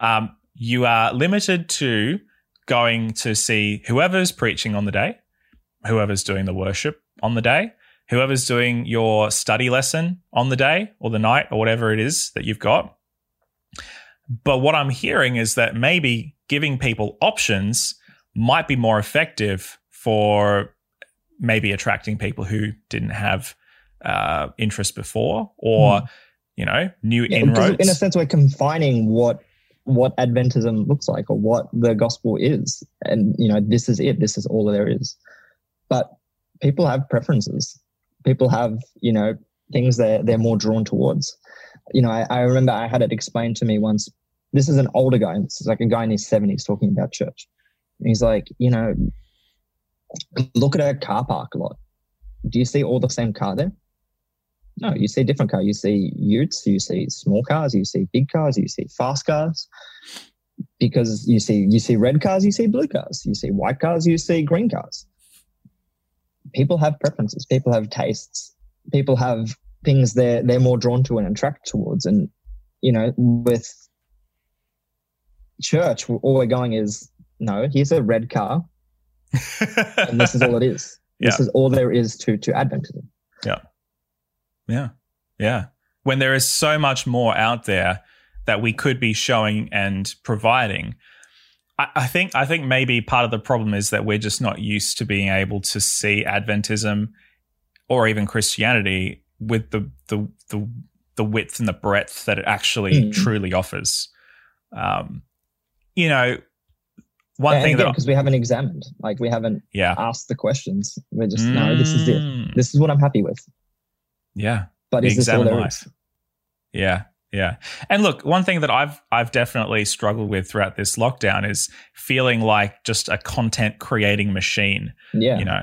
Um, you are limited to going to see whoever's preaching on the day, whoever's doing the worship on the day, whoever's doing your study lesson on the day or the night or whatever it is that you've got. But what I'm hearing is that maybe giving people options might be more effective for maybe attracting people who didn't have uh, interest before or, you know, new Yeah, inroads. in a sense, we're confining what what Adventism looks like or what the gospel is, and you know, this is it. This is all there is. But people have preferences. People have you know things that they're more drawn towards. You know, I, I remember I had it explained to me once. This is an older guy. This is like a guy in his seventies talking about church. And he's like, you know, look at a car park lot. Do you see all the same car there? No, you see different cars. You see utes, you see small cars, you see big cars, you see fast cars. Because you see you see red cars, you see blue cars, you see white cars, you see green cars. People have preferences, people have tastes, people have things they're they're more drawn to and attracted towards. And you know, with church, all we're going is no, here's a red car, and this is all it is. This is all there is to to Adventism. Yeah, yeah. Yeah. when there is so much more out there that we could be showing and providing. I, I think I think maybe part of the problem is that we're just not used to being able to see Adventism or even Christianity with the the the, the width and the breadth that it actually mm. truly offers. Um, you know, one thing again, that because we haven't examined, like we haven't yeah. asked the questions. We're just mm. no, this is it. Mm. This is what I'm happy with. Yeah, but is this all there is? Yeah, yeah. And look, one thing that I've I've definitely struggled with throughout this lockdown is feeling like just a content creating machine. Yeah. You know,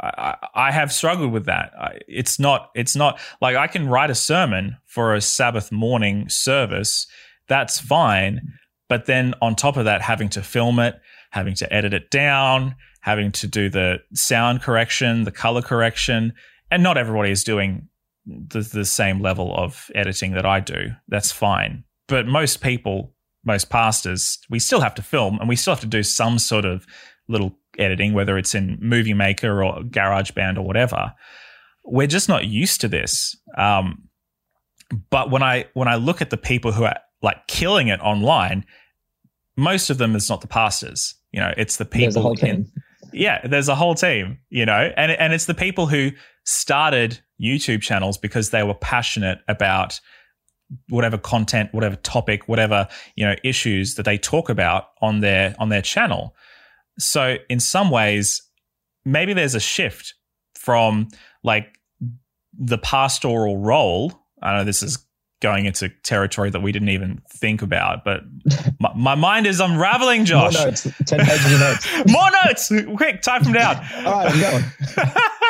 I, I have struggled with that. It's not it's not like I can write a sermon for a Sabbath morning service. That's fine. But then on top of that, having to film it, having to edit it down, having to do the sound correction, the color correction, and not everybody is doing the, the same level of editing that I do. That's fine. But most people, most pastors, we still have to film and we still have to do some sort of little editing, whether it's in Movie Maker or GarageBand or whatever. We're just not used to this. Um, but when I when I look at the people who are like killing it online, most of them is not the pastors. You know, it's the people. In, yeah, there's a whole team. You know, and and it's the people who started YouTube channels because they were passionate about whatever content, whatever topic, whatever, you know, issues that they talk about on their on their channel. So in some ways, maybe there's a shift from like the pastoral role. I know this is going into territory that we didn't even think about, but my, my mind is unraveling, Josh. More notes. 10 pages of notes. More notes. Quick, type them down. All right, I'm going.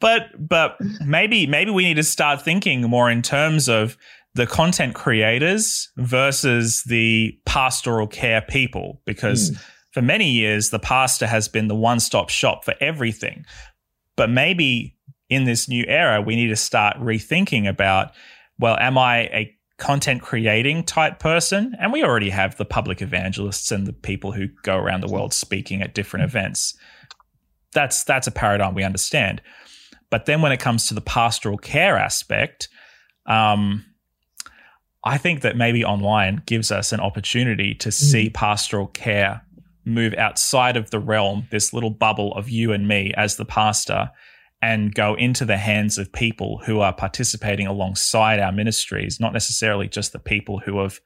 but but maybe maybe we need to start thinking more in terms of the content creators versus the pastoral care people. Because mm. for many years the pastor has been the one-stop shop for everything. But maybe in this new era we need to start rethinking about well am i a content creating type person? And we already have the public evangelists and the people who go around the world speaking at different events that's that's a paradigm we understand. But then when it comes to the pastoral care aspect, um, I think that maybe online gives us an opportunity to see mm. pastoral care move outside of the realm, this little bubble of you and me as the pastor, and go into the hands of people who are participating alongside our ministries, not necessarily just the people who have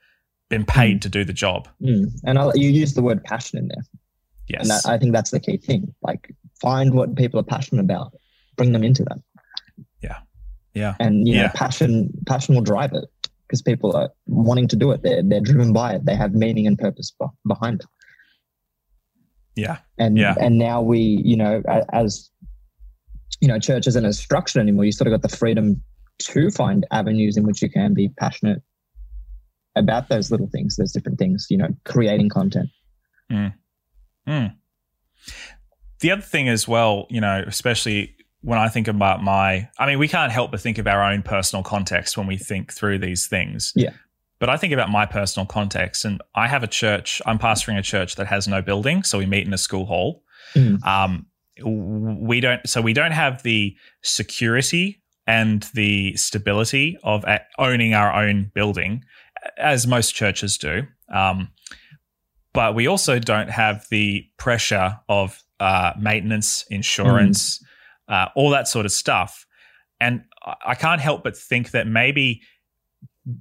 been paid mm. to do the job. Mm. And I'll, you use the word passion in there. Yes. And that, I think that's the key thing. Like find what people are passionate about, bring them into that. Yeah. Yeah. And you yeah. know, passion passion will drive it because people are wanting to do it. They're they're driven by it. They have meaning and purpose behind it. Yeah. And yeah. and now we, you know, as you know, church isn't a structure anymore. You sort of got the freedom to find avenues in which you can be passionate about those little things, those different things, you know, creating content. Mm. Mm the other thing as well, you know, especially when I think about my, I mean, we can't help but think of our own personal context when we think through these things. Yeah. But I think about my personal context, and I have a church. I'm pastoring a church that has no building, so we meet in a school hall. Mm. Um, we don't, so we don't have the security and the stability of owning our own building, as most churches do. Um, but we also don't have the pressure of uh, maintenance, insurance, mm. uh, all that sort of stuff. And I can't help but think that maybe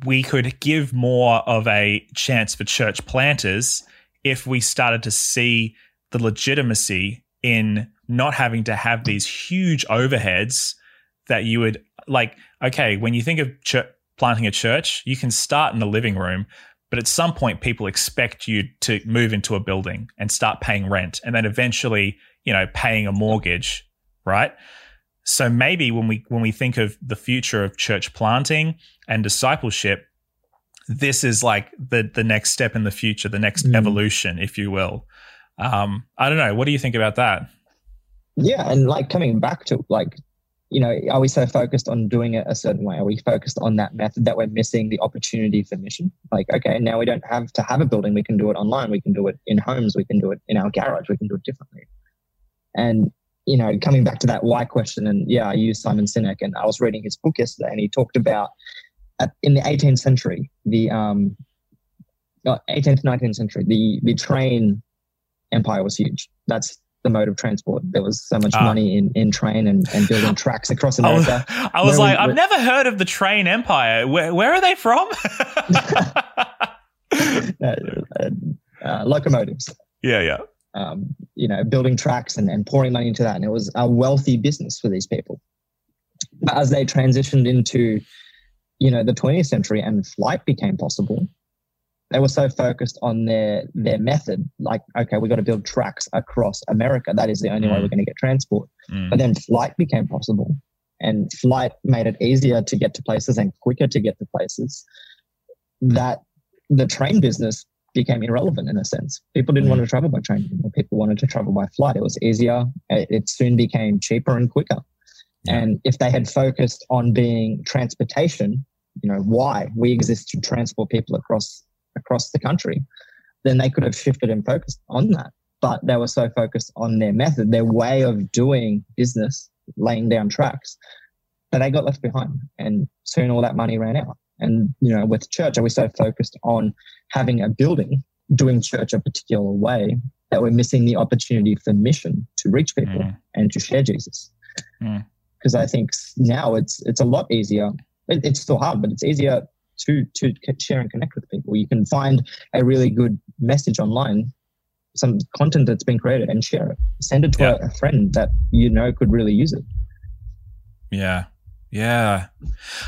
we could give more of a chance for church planters if we started to see the legitimacy in not having to have these huge overheads that you would like. Okay, when you think of ch- planting a church, you can start in the living room, but at some point, people expect you to move into a building and start paying rent, and then eventually, you know, paying a mortgage, right? So maybe when we when we think of the future of church planting and discipleship, this is like the the next step in the future, the next mm. evolution, if you will. Um, I don't know. What do you think about that? Yeah, and like coming back to like you know, are we so focused on doing it a certain way? Are we focused on that method that we're missing the opportunity for mission? Like, okay, now we don't have to have a building. We can do it online. We can do it in homes. We can do it in our garage. We can do it differently. And, you know, coming back to that why question, and yeah, I use Simon Sinek and I was reading his book yesterday and he talked about at, in the 18th century, the um, 18th, 19th century, the the train empire was huge. That's the mode of transport. There was so much ah. money in, in train and, and building tracks across America. I was, I was like, we, I've never heard of the train empire. Where, where are they from? uh, uh, uh, locomotives. Yeah, yeah. Um, you know, building tracks and, and pouring money into that. And it was a wealthy business for these people. But as they transitioned into, you know, the 20th century and flight became possible, they were so focused on their their method, like, okay, we've got to build tracks across America. That is the only mm. way we're going to get transport. Mm. But then flight became possible. And flight made it easier to get to places and quicker to get to places. That the train business became irrelevant in a sense. People didn't want to travel by train anymore. People wanted to travel by flight. It was easier. It soon became cheaper and quicker. And if they had focused on being transportation, you know, why we exist to transport people across across the country, then they could have shifted and focused on that. But they were so focused on their method, their way of doing business, laying down tracks, that they got left behind. And soon all that money ran out. And, you know, with church, are we so focused on having a building, doing church a particular way, that we're missing the opportunity for mission to reach people mm. and to share Jesus? Because mm. I think now it's it's a lot easier. It, it's still hard, but it's easier to to share and connect with people. You can find a really good message online, some content that's been created, and share it. Send it to yeah. a, a friend that you know could really use it. Yeah, yeah,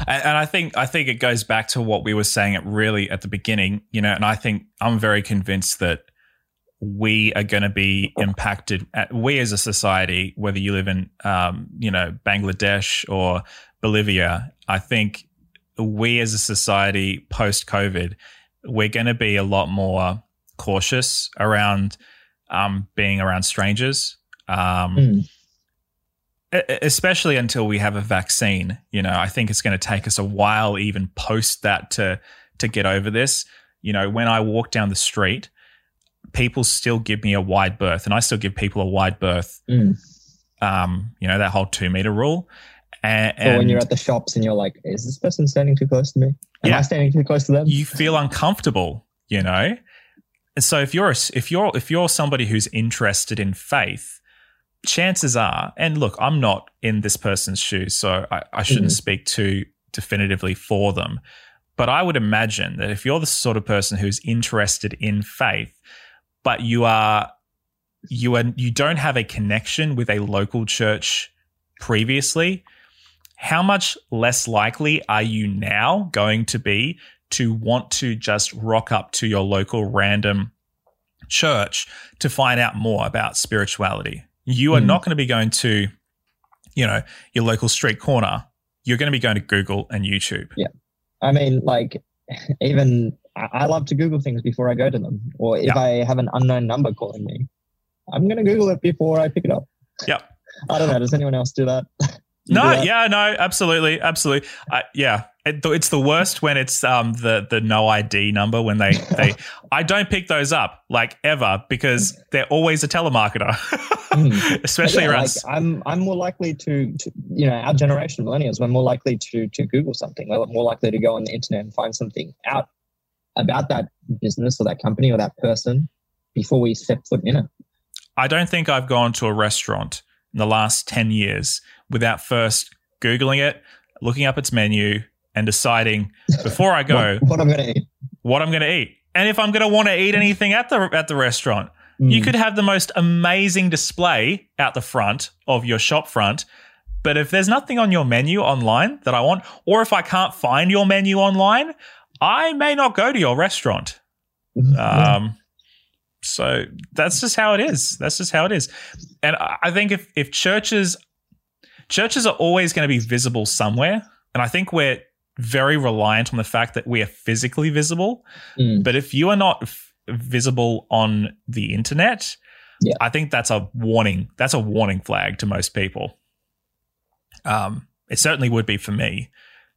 and, and, I think I think it goes back to what we were saying at really at the beginning, you know. And I think I'm very convinced that we are going to be impacted. At, we as a society, whether you live in, um, you know, Bangladesh or Bolivia, I think we as a society post COVID, we're going to be a lot more cautious around um, being around strangers. Um, mm especially until we have a vaccine. You know, I think it's going to take us a while, even post that, to to get over this. You know, when I walk down the street, people still give me a wide berth, and I still give people a wide berth. Mm. Um, you know, that whole two meter rule. And, and when you're at the shops and you're like, is this person standing too close to me? Am yeah, I standing too close to them? You feel uncomfortable, you know. So if you're a, if you're if you're somebody who's interested in faith, chances are, and look, I'm not in this person's shoes, so I, I shouldn't mm-hmm. speak too definitively for them. But I would imagine that if you're the sort of person who's interested in faith, but you are you are you don't have a connection with a local church previously, how much less likely are you now going to be to want to just rock up to your local random church to find out more about spirituality? You are mm. not going to be going to, you know, your local street corner. You're going to be going to Google and YouTube. Yeah. I mean, like, even I love to Google things before I go to them. Or if yeah. I have an unknown number calling me, I'm going to Google it before I pick it up. Yep. I don't know. Does anyone else do that? no, yeah, no, absolutely, absolutely. Uh, yeah, it, it's the worst when it's um the the no ID number when they they I don't pick those up like ever because they're always a telemarketer, mm. especially yeah, around. Like, I'm I'm more likely to, to you know our generation millennials we're more likely to to Google something. We're more likely to go on the internet and find something out about that business or that company or that person before we step foot in it. I don't think I've gone to a restaurant in the last 10 years without first Googling it, looking up its menu, and deciding before I go what, what I'm going to eat. What I'm going to eat. And if I'm going to want to eat anything at the at the restaurant, mm. you could have the most amazing display out the front of your shop front. But if there's nothing on your menu online that I want, or if I can't find your menu online, I may not go to your restaurant. Mm-hmm. Um, so that's just how it is. That's just how it is. And I think if if churches churches are always going to be visible somewhere, and I think we're very reliant on the fact that we are physically visible. Mm. But if you are not f- visible on the internet, yeah. I think that's a warning. That's a warning flag to most people. Um, it certainly would be for me.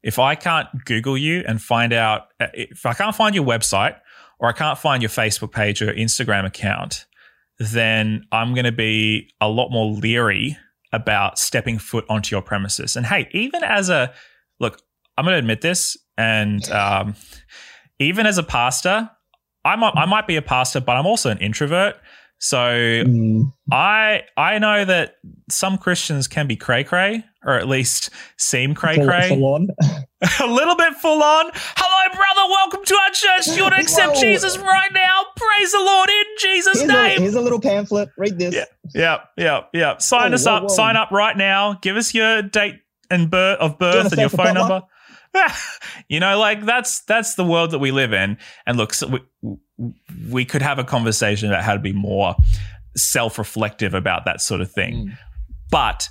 If I can't Google you and find out, uh, if I can't find your website or I can't find your Facebook page or Instagram account, then I'm going to be a lot more leery about stepping foot onto your premises. And hey, even as a look, I'm going to admit this. and um, even as a pastor, I might I might be a pastor, but I'm also an introvert. So mm. I I know that some Christians can be cray cray, or at least seem cray cray. a little bit full on. Hello, brother. Welcome to our church. You want to accept Whoa. Jesus right now? Praise the Lord in Jesus' here's name. A, here's a little pamphlet. Read this. Yeah, yeah, yeah, yeah. Sign whoa, us whoa, up. Sign up right now. Give us your date and birth of birth and your phone number. you know, like that's that's the world that we live in. And look, so we, we could have a conversation about how to be more self-reflective about that sort of thing. Mm. But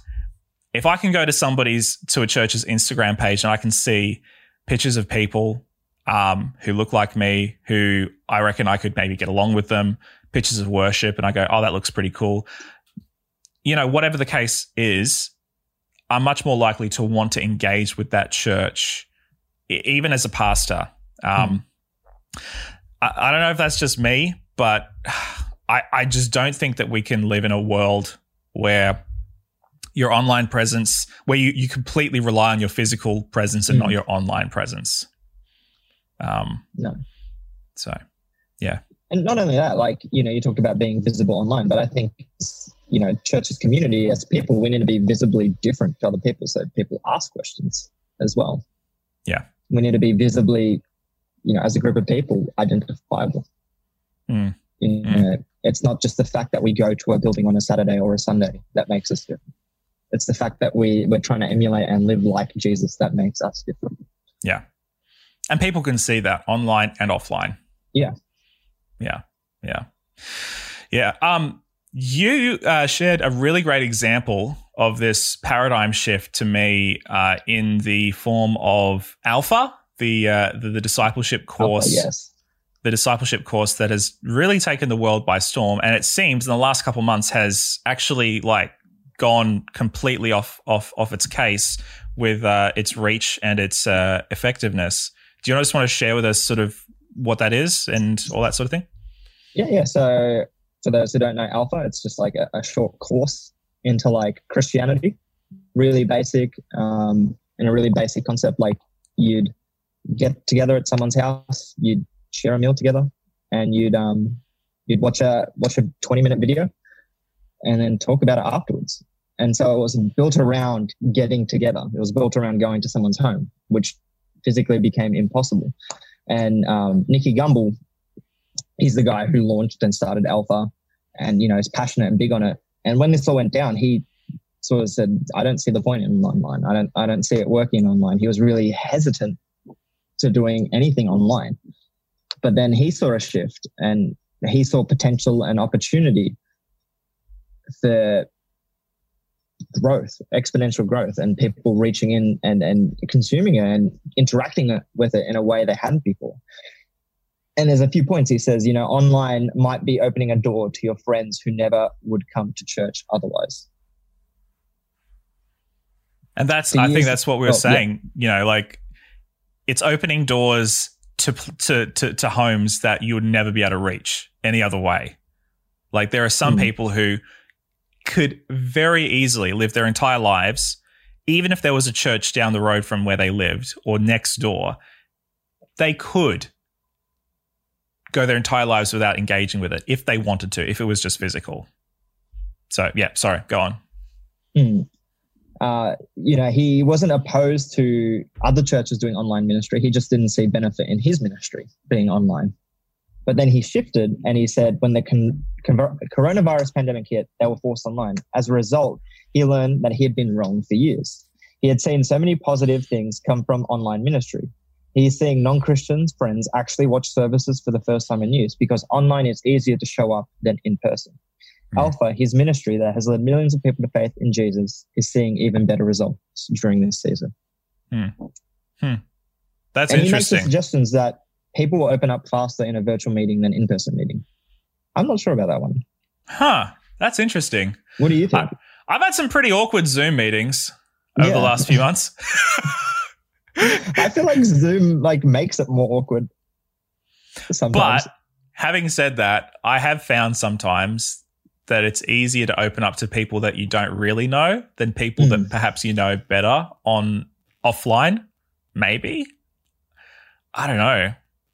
if I can go to somebody's to a church's Instagram page and I can see pictures of people um, who look like me, who I reckon I could maybe get along with them, pictures of worship, and I go, oh, that looks pretty cool. You know, whatever the case is, I'm much more likely to want to engage with that church even as a pastor. Um, mm. I, I, don't know if that's just me, but I, I just don't think that we can live in a world where your online presence, where you, you completely rely on your physical presence and mm. not hmm. your online presence. Um, no. So, yeah. And not only that, like, you know, you talked about being visible online, but I think, you know, churches, community as people, we need to be visibly different to other people. So people ask questions as well. Yeah we need to be visibly, you know, as a group of people, identifiable. Mm. You know, mm. It's not just the fact that we go to a building on a Saturday or a Sunday that makes us different. It's the fact that we, we're trying to emulate and live like Jesus that makes us different. Yeah. And people can see that online and offline. Yeah. Yeah. Yeah. Yeah. Um, you uh, shared a really great example of this paradigm shift to me uh, in the form of Alpha, the uh, the, the, discipleship course. Alpha, yes. The discipleship course that has really taken the world by storm, and it seems in the last couple months has actually like gone completely off off off its case with uh, its reach and its uh, effectiveness. Do you just want to share with us sort of what that is and all that sort of thing? Yeah, yeah. So for those who don't know Alpha, it's just like a, a short course into like Christianity, really basic, um, and a really basic concept. Like you'd get together at someone's house, you'd share a meal together, and you'd um, you'd watch a watch a twenty minute video, and then talk about it afterwards. And so it was built around getting together. It was built around going to someone's home, which physically became impossible. And um, Nicky Gumbel, he's the guy who launched and started Alpha, and you know is passionate and big on it. And when this all went down, he sort of said, I don't see the point in online. I don't, I don't see it working online. He was really hesitant to doing anything online. But then he saw a shift and he saw potential and opportunity for growth, exponential growth, and people reaching in and, and consuming it and interacting with it in a way they hadn't before and there's a few points he says you know online might be opening a door to your friends who never would come to church otherwise and that's i think that's what we were oh, saying yeah. you know like it's opening doors to, to to to homes that you would never be able to reach any other way like there are some mm-hmm. people who could very easily live their entire lives even if there was a church down the road from where they lived or next door they could go their entire lives without engaging with it if they wanted to, if it was just physical. So, yeah, sorry, go on. Mm. Uh, you know, he wasn't opposed to other churches doing online ministry. He just didn't see benefit in his ministry being online. But then he shifted and he said when the con- con- coronavirus pandemic hit, they were forced online. As a result, he learned that he had been wrong for years. He had seen so many positive things come from online ministry. He's seeing non Christians, friends, actually watch services for the first time in years because online is easier to show up than in person. Mm. Alpha, his ministry that has led millions of people to faith in Jesus, is seeing even better results during this season. Hmm. Hmm. That's and interesting. He makes suggestions that people will open up faster in a virtual meeting than in person meeting. I'm not sure about that one. Huh. That's interesting. What do you think? I, have had some pretty awkward Zoom meetings over yeah. the last few months. I feel like Zoom like makes it more awkward. Sometimes. But having said that, I have found sometimes that it's easier to open up to people that you don't really know than people mm. that hmm. perhaps you know better on offline. Maybe. I don't know.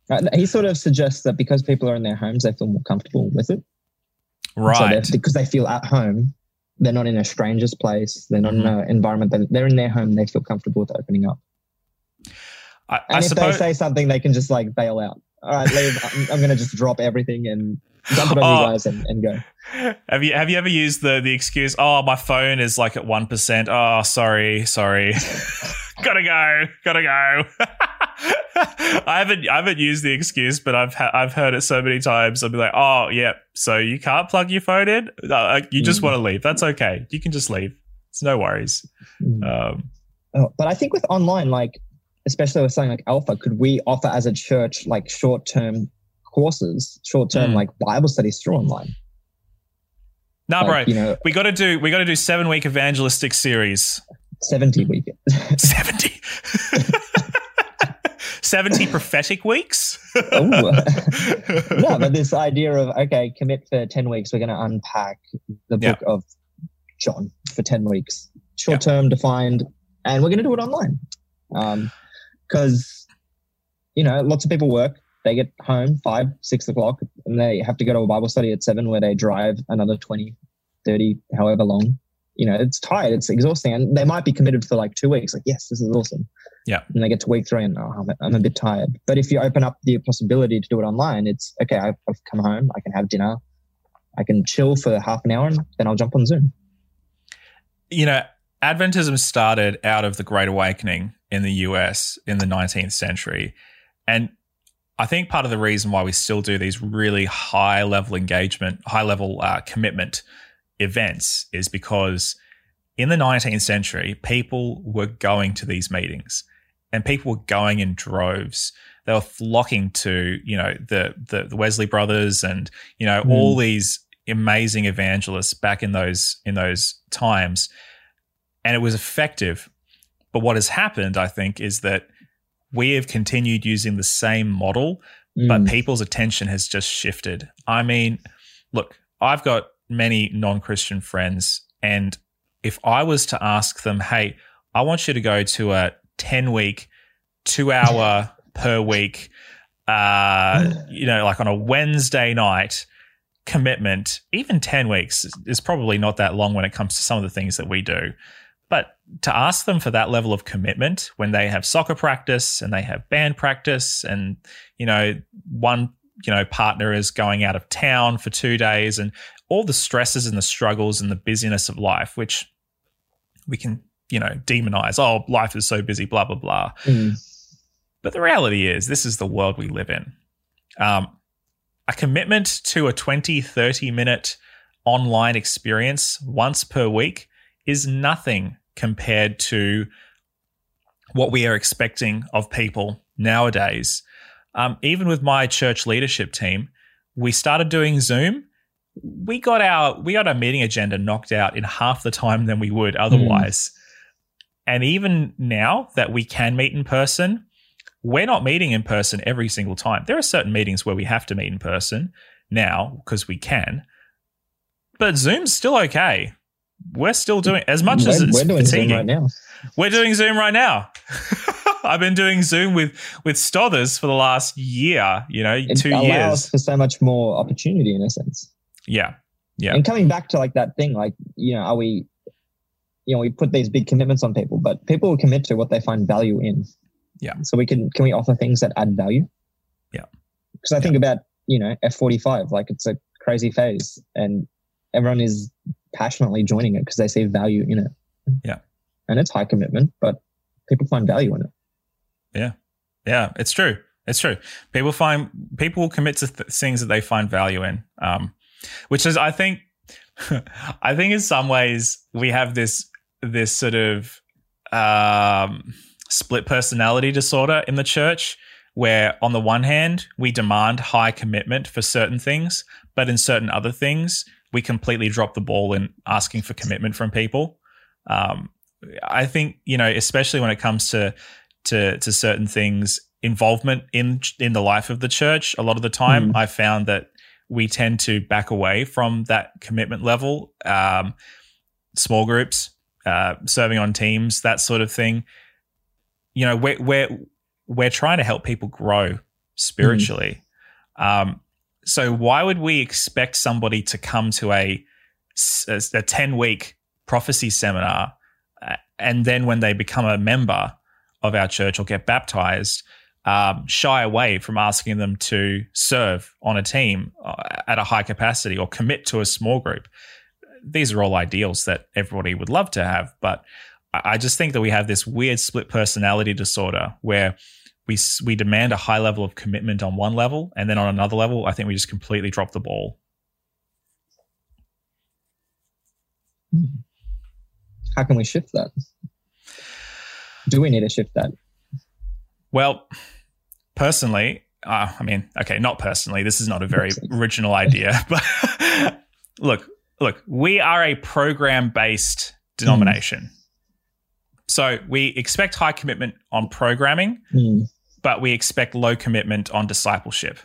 Uh, he sort of suggests that because people are in their homes, they feel more comfortable with it. Right. So because they feel at home, they're not in a stranger's place. They're not Mhm. in an environment. That, they're in their home. They feel comfortable with opening up. I, And I if suppose. they say something, they can just like bail out. All right, leave. I'm, I'm going to just drop everything and dump it on Oh. you guys and, and go. Have you have you ever used the the excuse? Oh, my phone is like at one percent. Oh, sorry, sorry. gotta go, gotta go. I haven't I haven't used the excuse, but I've ha- I've heard it so many times. I'll be like, oh, yeah. So you can't plug your phone in. Uh, you just Mm. want to leave. That's okay. You can just leave. It's no worries. Mm. Um, Oh, but I think with online, like especially with something like Alpha, could we offer as a church like short term courses, short term Mm. like Bible studies through online? nah, like, bro. You know, We got to do we got to do seven week evangelistic series. seventy week. 70. 70 prophetic weeks? Oh. no, but this idea of okay, commit for ten weeks. We're going to unpack the Yeah. book of John for ten weeks, short term, defined, and we're going to do it online. Because you know, lots of people work. They get home five, six o'clock, and they have to go to a Bible study at seven, where they drive another 20, 30, however long. You know, it's tired, it's exhausting, and they might be committed for like two weeks. Like, yes, this is awesome. Yeah. And they get to week three, and oh, I'm, I'm a bit tired. But if you open up the possibility to do it online, it's okay. I've, I've come home. I can have dinner. I can chill for half an hour, and then I'll jump on Zoom. you know, Adventism started out of the Great Awakening in the US in the 19th century. And I think part of the reason why we still do these really high level engagement, high level uh, commitment events is because in the 19th century, people were going to these meetings and people were going in droves. They were flocking to, you know, the, the, the Wesley brothers and, you know, Mm. all these amazing evangelists back in those, in those times. And it was effective. But what has happened, I think, is that we have continued using the same model but Mm. people's attention has just shifted. I mean, look, I've got many non Christian friends, and if I was to ask them, hey, I want you to go to a 10 week, two hour per week, uh, you know, like on a Wednesday night commitment, even 10 weeks is probably not that long when it comes to some of the things that we do. But to ask them for that level of commitment when they have soccer practice and they have band practice and you know one you know partner is going out of town for 2 days and all the stresses and the struggles and the busyness of life which we can you know demonize oh life is so busy blah blah blah Mm. but the reality is, this is the world we live in. Um, a commitment to a 20, 30 minute online experience once per week is nothing compared to what we are expecting of people nowadays. Um, even with my church leadership team, we started doing Zoom. We got our we got our meeting agenda knocked out in half the time than we would otherwise. And even now that we can meet in person, we're not meeting in person every single time. There are certain meetings where we have to meet in person now because we can. But Zoom's still okay. We're still doing as much as we're, it's we're doing fatiguing. Zoom right now. We're doing Zoom right now. I've been doing Zoom with with Stothers for the last year. You know, It two years. for so much more opportunity in a sense. Yeah, Yeah. And coming back to like that thing, like you know, are we, you know, we put these big commitments on people, but people will commit to what they find value in. Yeah. So we can can we offer things that add value? Yeah. Because I think about you know F forty five, like it's a crazy phase, and everyone is passionately joining it because they see value in it. Yeah. And it's high commitment, but people find value in it. Yeah, Yeah. it's true. It's true. People find people will commit to th- things that they find value in, um, which is, I think, I think in some ways we have this this sort of um, split personality disorder in the church, where on the one hand we demand high commitment for certain things, but in certain other things we completely drop the ball in asking for commitment from people. Um, I think you know, especially when it comes to to to certain things involvement in in the life of the church a lot of the time Mm. i found that we tend to back away from that commitment level um, small groups uh, serving on teams that sort of thing you know we're, we're we're trying to help people grow spiritually. Mm. Um, so why would we expect somebody to come to a a, a 10 week prophecy seminar uh, and then when they become a member of our church or get baptized um, shy away from asking them to serve on a team uh, at a high capacity or commit to a small group? These are all ideals that everybody would love to have but i just think that we have this weird split personality disorder where we we demand a high level of commitment on one level and then on another level i think we just completely drop the ball how can we shift that? Do we need to shift that? Well, personally, uh, I mean, okay, not personally. This is not a very original idea, but look, look, we are a program-based denomination. Mm. So we expect high commitment on programming, mm. But we expect low commitment on discipleship.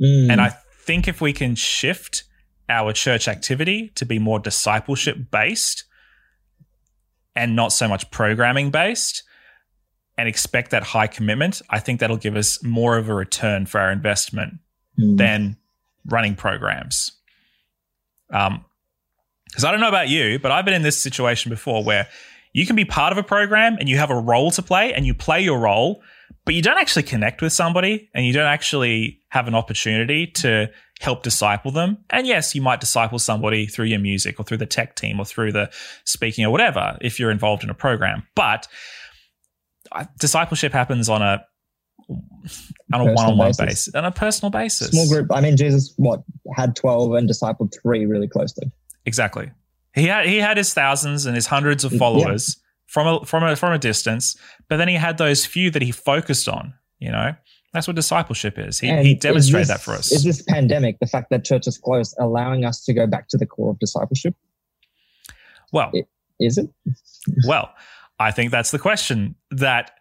Mm. And I think if we can shift our church activity to be more discipleship based and not so much programming based and expect that high commitment, I think that'll give us more of a return for our investment mm. than running programs. Um, because I don't know about you, but I've been in this situation before where you can be part of a program and you have a role to play and you play your role, but you don't actually connect with somebody and you don't actually have an opportunity to help disciple them. And yes, you might disciple somebody through your music or through the tech team or through the speaking or whatever if you're involved in a program. But uh, discipleship happens on a on a one-on-one basis. basis, on a personal basis. Small group. I mean, Jesus, what had twelve and discipled three really closely. Exactly. He had he had his thousands and his hundreds of followers yeah. From a from a from a distance, but then he had those few that he focused on. You know, that's what discipleship is. He, he demonstrated this, that for us. Is this pandemic, the fact that church is closed, allowing us to go back to the core of discipleship? Well, it, is it? well, I think that's the question. That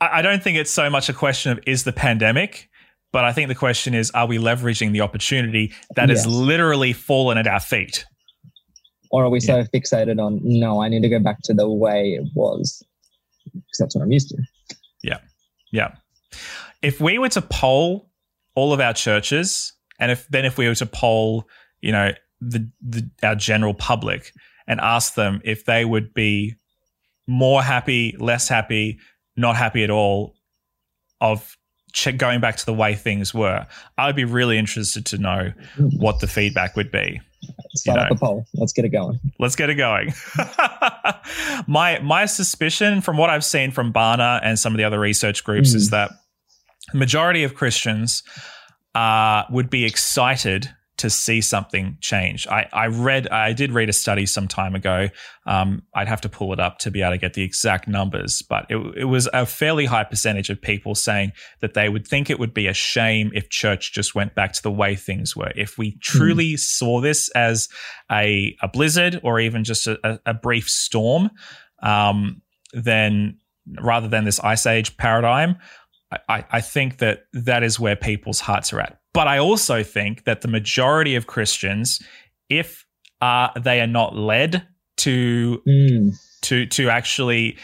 I, I don't think it's so much a question of is the pandemic, but I think the question is are we leveraging the opportunity that has literally fallen at our feet? Or are we so fixated on, no, I need to go back to the way it was because that's what I'm used to? Yeah. Yeah. If we were to poll all of our churches, and if then if we were to poll, you know, the, the our general public and ask them if they would be more happy, less happy, not happy at all of going back to the way things were, I would be really interested to know hmm. what the feedback would be. Start you know, up a poll. Let's get it going. Let's get it going. my my suspicion from what I've seen from Barna and some of the other research groups mm. is that majority of Christians uh, would be excited to see something change. I, I read, I did read a study some time ago. Um, I'd have to pull it up to be able to get the exact numbers, but it, it was a fairly high percentage of people saying that they would think it would be a shame if church just went back to the way things were. If we truly mm. saw this as a, a blizzard or even just a, a brief storm, um, then rather than this ice age paradigm, I, I think that that is where people's hearts are at. But I also think that the majority of Christians, if uh, they are not led to mm. to to actually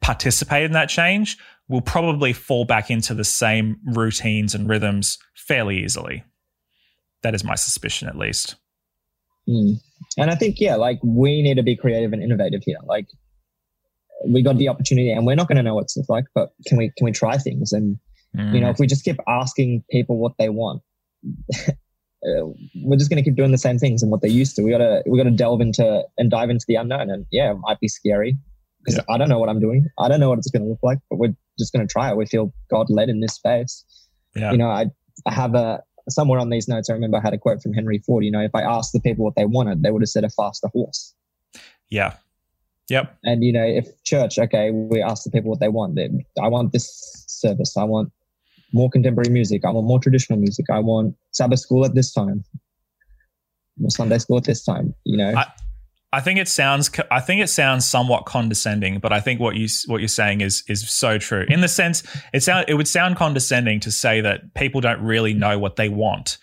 participate in that change, will probably fall back into the same routines and rhythms fairly easily. That is my suspicion, at least. Mm. And I think, yeah, like we need to be creative and innovative here. Like we got the opportunity and we're not going to know what it's like, but can we, can we try things? And, mm. you know, if we just keep asking people what they want, Uh, we're just going to keep doing the same things and what they're used to. We got to, we got to delve into and dive into the unknown. And yeah, it might be scary because yeah. I don't know what I'm doing. I don't know what it's going to look like, but we're just going to try it. We feel God led in this space. Yeah. You know, I, I have a, somewhere on these notes, I remember I had a quote from Henry Ford. You know, if I asked the people what they wanted, they would have said a faster horse. Yeah. Yep. And you know, if church, okay, we ask the people what they want. I want this service. I want more contemporary music. I want more traditional music. I want Sabbath school at this time. More Sunday school at this time. You know. I, I think it sounds. I think it sounds somewhat condescending, but I think what you what you're saying is is so true. In the sense, it sound it would sound condescending to say that people don't really know what they want,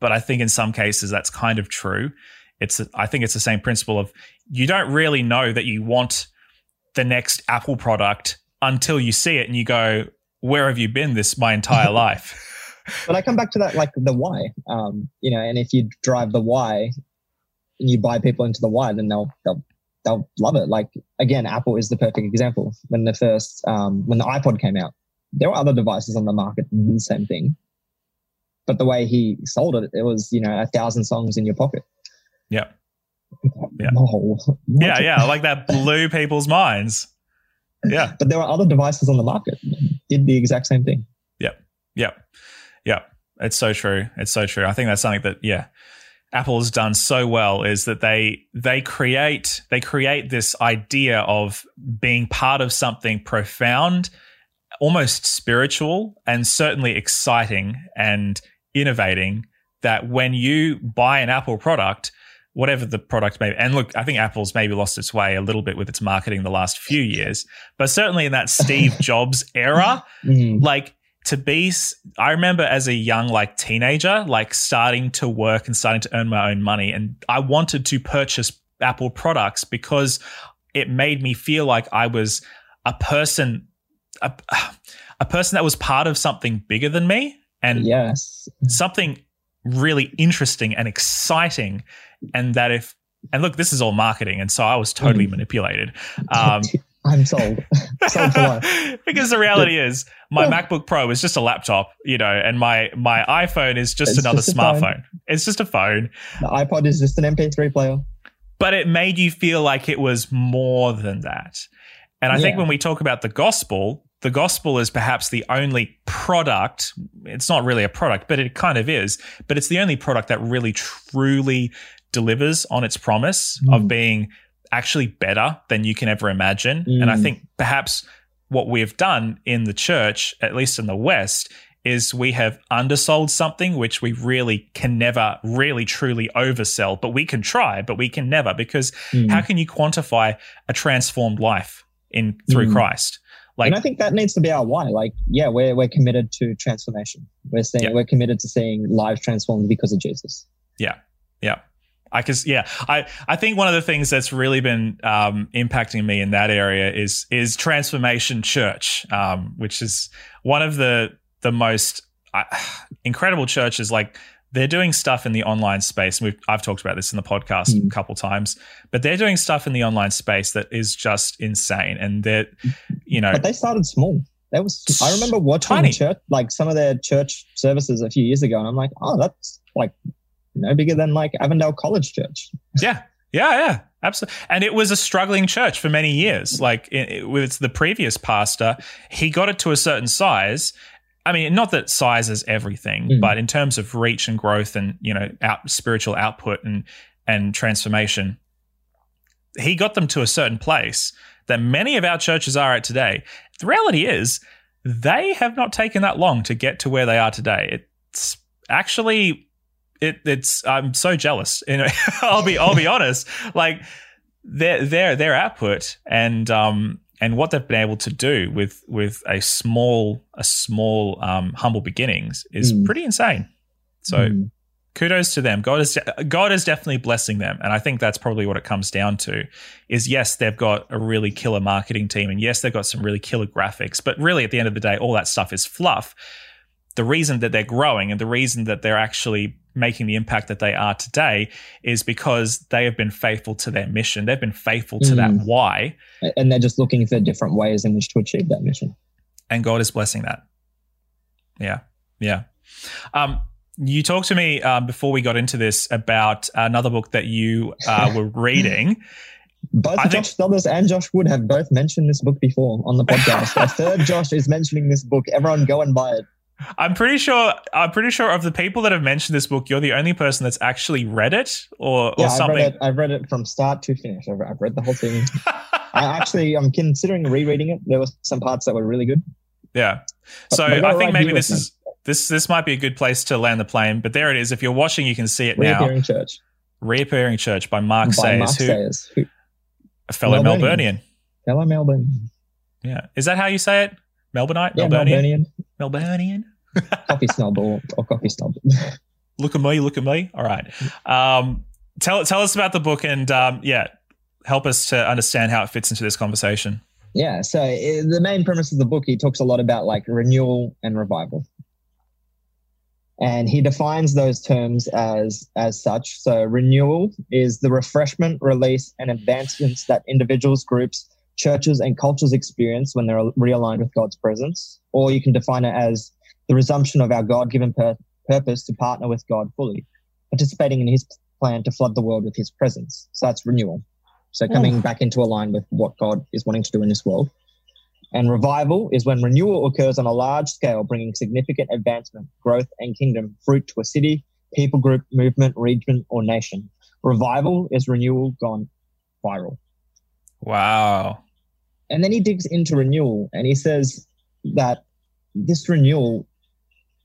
but I think in some cases that's kind of true. It's I think it's the same principle of you don't really know that you want the next Apple product until you see it and you go, where have you been this my entire life? but I come back to that, like the why, um, you know, and if you drive the why and you buy people into the why, then they'll, they'll, they'll love it. Like again, Apple is the perfect example. When the first, um, when the iPod came out, there were other devices on the market that did the same thing. But the way he sold it, it was, you know, a thousand songs in your pocket. Yeah. Yeah. No. Yeah, yeah. Like that blew people's minds. Yeah. But there were other devices on the market did the exact same thing. Yep. Yep. Yep. It's so true. It's so true. I think that's something that, yeah, Apple has done so well is that they they create they create this idea of being part of something profound, almost spiritual, and certainly exciting and innovating. That when you buy an Apple product, whatever the product may be. And look, I think Apple's maybe lost its way a little bit with its marketing the last few years, but certainly in that Steve Jobs era, mm. like to be, I remember as a young, like teenager, like starting to work and starting to earn my own money. And I wanted to purchase Apple products because it made me feel like I was a person, a, a person that was part of something bigger than me. And yes, something really interesting and exciting and that if and look, this is all marketing, and so I was totally mm. manipulated. Um, I'm sold. sold because the reality is, my MacBook Pro is just a laptop, you know, and my my iPhone is just it's another just smartphone. It's just a phone. The iPod is just an MP3 player. But it made you feel like it was more than that. And I yeah. think when we talk about the gospel, the gospel is perhaps the only product. It's not really a product, but it kind of is. But it's the only product that really truly delivers on its promise mm. of being actually better than you can ever imagine. Mm. And I mm. think perhaps what we've done in the church, at least in the West, is we have undersold something which we really can never really truly oversell, but we can try, but we can never because mm. how can you quantify a transformed life in through mm. Christ? Like, and I think that needs to be our why. Like, yeah, we're we're committed to transformation. We're saying yeah. we're committed to seeing lives transformed because of Jesus. Yeah, yeah. I can, yeah. I, I think one of the things that's really been um, impacting me in that area is is Transformation Church, um, which is one of the the most uh, incredible churches. Like they're doing stuff in the online space. We've, I've talked about this in the podcast mm. a couple times, but they're doing stuff in the online space that is just insane. And they're, you know, but they started small. That was I remember watching tiny. church, like some of their church services a few years ago, and I'm like, oh, that's like no bigger than like Avondale College Church. Yeah. Yeah, yeah, absolutely. And it was a struggling church for many years. Like it, it, with the previous pastor, he got it to a certain size. I mean, not that size is everything, mm. but in terms of reach and growth and you know, out, spiritual output and and transformation, he got them to a certain place that many of our churches are at today. The reality is, they have not taken that long to get to where they are today. It's actually it, it's I'm so jealous. You know, I'll be I'll be honest. Like their their their output and um and what they've been able to do with with a small a small um, humble beginnings is mm. pretty insane. So mm. kudos to them. God is God is definitely blessing them, and I think that's probably what it comes down to. Is yes, they've got a really killer marketing team, and yes, they've got some really killer graphics, but really at the end of the day, all that stuff is fluff. The reason that they're growing and the reason that they're actually making the impact that they are today is because they have been faithful to their mission. They've been faithful to mm. that why. And they're just looking for different ways in which to achieve that mission. And God is blessing that. Yeah. Yeah. Um, you talked to me um, before we got into this about another book that you uh, were reading. Both I Josh think- and Josh Wood have both mentioned this book before on the podcast. A third Josh is mentioning this book. Everyone go and buy it. I'm pretty sure. I'm pretty sure of the people that have mentioned this book, you're the only person that's actually read it, or, yeah, or something. I've read, it, I've read it from start to finish. I've, I've read the whole thing. I actually, I'm considering rereading it. There were some parts that were really good. Yeah. So I think maybe this is this this might be a good place to land the plane. But there it is. If you're watching, you can see it Reappearing now. Church. Reappearing Church by Mark by Sayers, Mark who, Sayers, who, a fellow Melburnian. Fellow Melbourne. Yeah. Is that how you say it? Melbourneite? Yeah, Melburnian. Melburnian coffee snob or, or coffee snob. look at me, look at me. All right. Um, tell tell us about the book and um, yeah, help us to understand how it fits into this conversation. Yeah. So eh, the main premise of the book, he talks a lot about like renewal and revival. And he defines those terms as as such. So renewal is the refreshment, release, and advancements that individuals, groups, churches, and cultures experience when they're realigned with God's presence. Or you can define it as the resumption of our God-given pur- purpose to partner with God fully, participating in His plan to flood the world with His presence. So that's renewal. So hmm. coming back into line with what God is wanting to do in this world. And revival is when renewal occurs on a large scale, bringing significant advancement, growth, and kingdom fruit to a city, people group, movement, region, or nation. Revival is renewal gone viral. Wow. And then he digs into renewal and he says that this renewal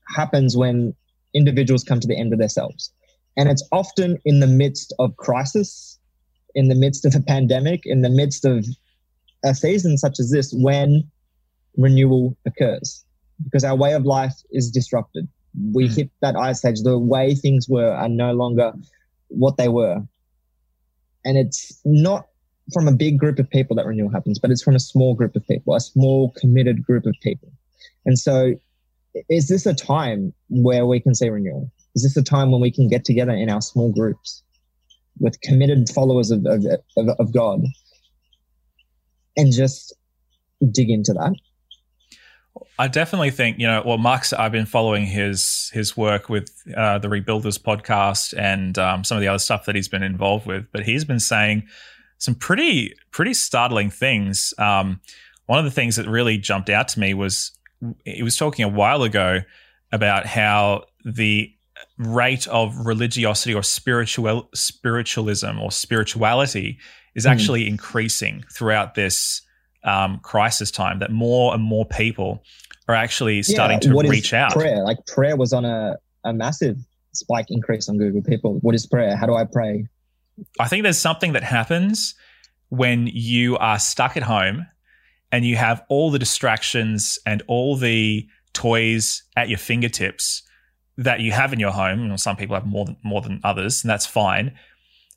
happens when individuals come to the end of themselves. And it's often in the midst of crisis in the midst of a pandemic, in the midst of a season such as this, when renewal occurs, because our way of life is disrupted. We mm. hit that ice age. The way things were are no longer what they were. And it's not from a big group of people that renewal happens, but it's from a small group of people, a small committed group of people. And so, is this a time where we can see renewal? Is this a time when we can get together in our small groups with committed followers of, of, of, of God and just dig into that. I definitely think you know. Well, Mark's. I've been following his his work with uh, the Rebuilders podcast and um, some of the other stuff that he's been involved with. But he's been saying some pretty pretty startling things. Um, one of the things that really jumped out to me was he was talking a while ago about how the rate of religiosity or spiritual spiritualism or spirituality is hmm. actually mm. increasing throughout this um, crisis time. That more and more people are actually starting yeah, to reach out. Prayer, like prayer, was on a, a massive spike increase on Google. People, what is prayer? How do I pray? I think there's something that happens when you are stuck at home and you have all the distractions and all the toys at your fingertips that you have in your home. You know, some people have more than more than others, and that's fine.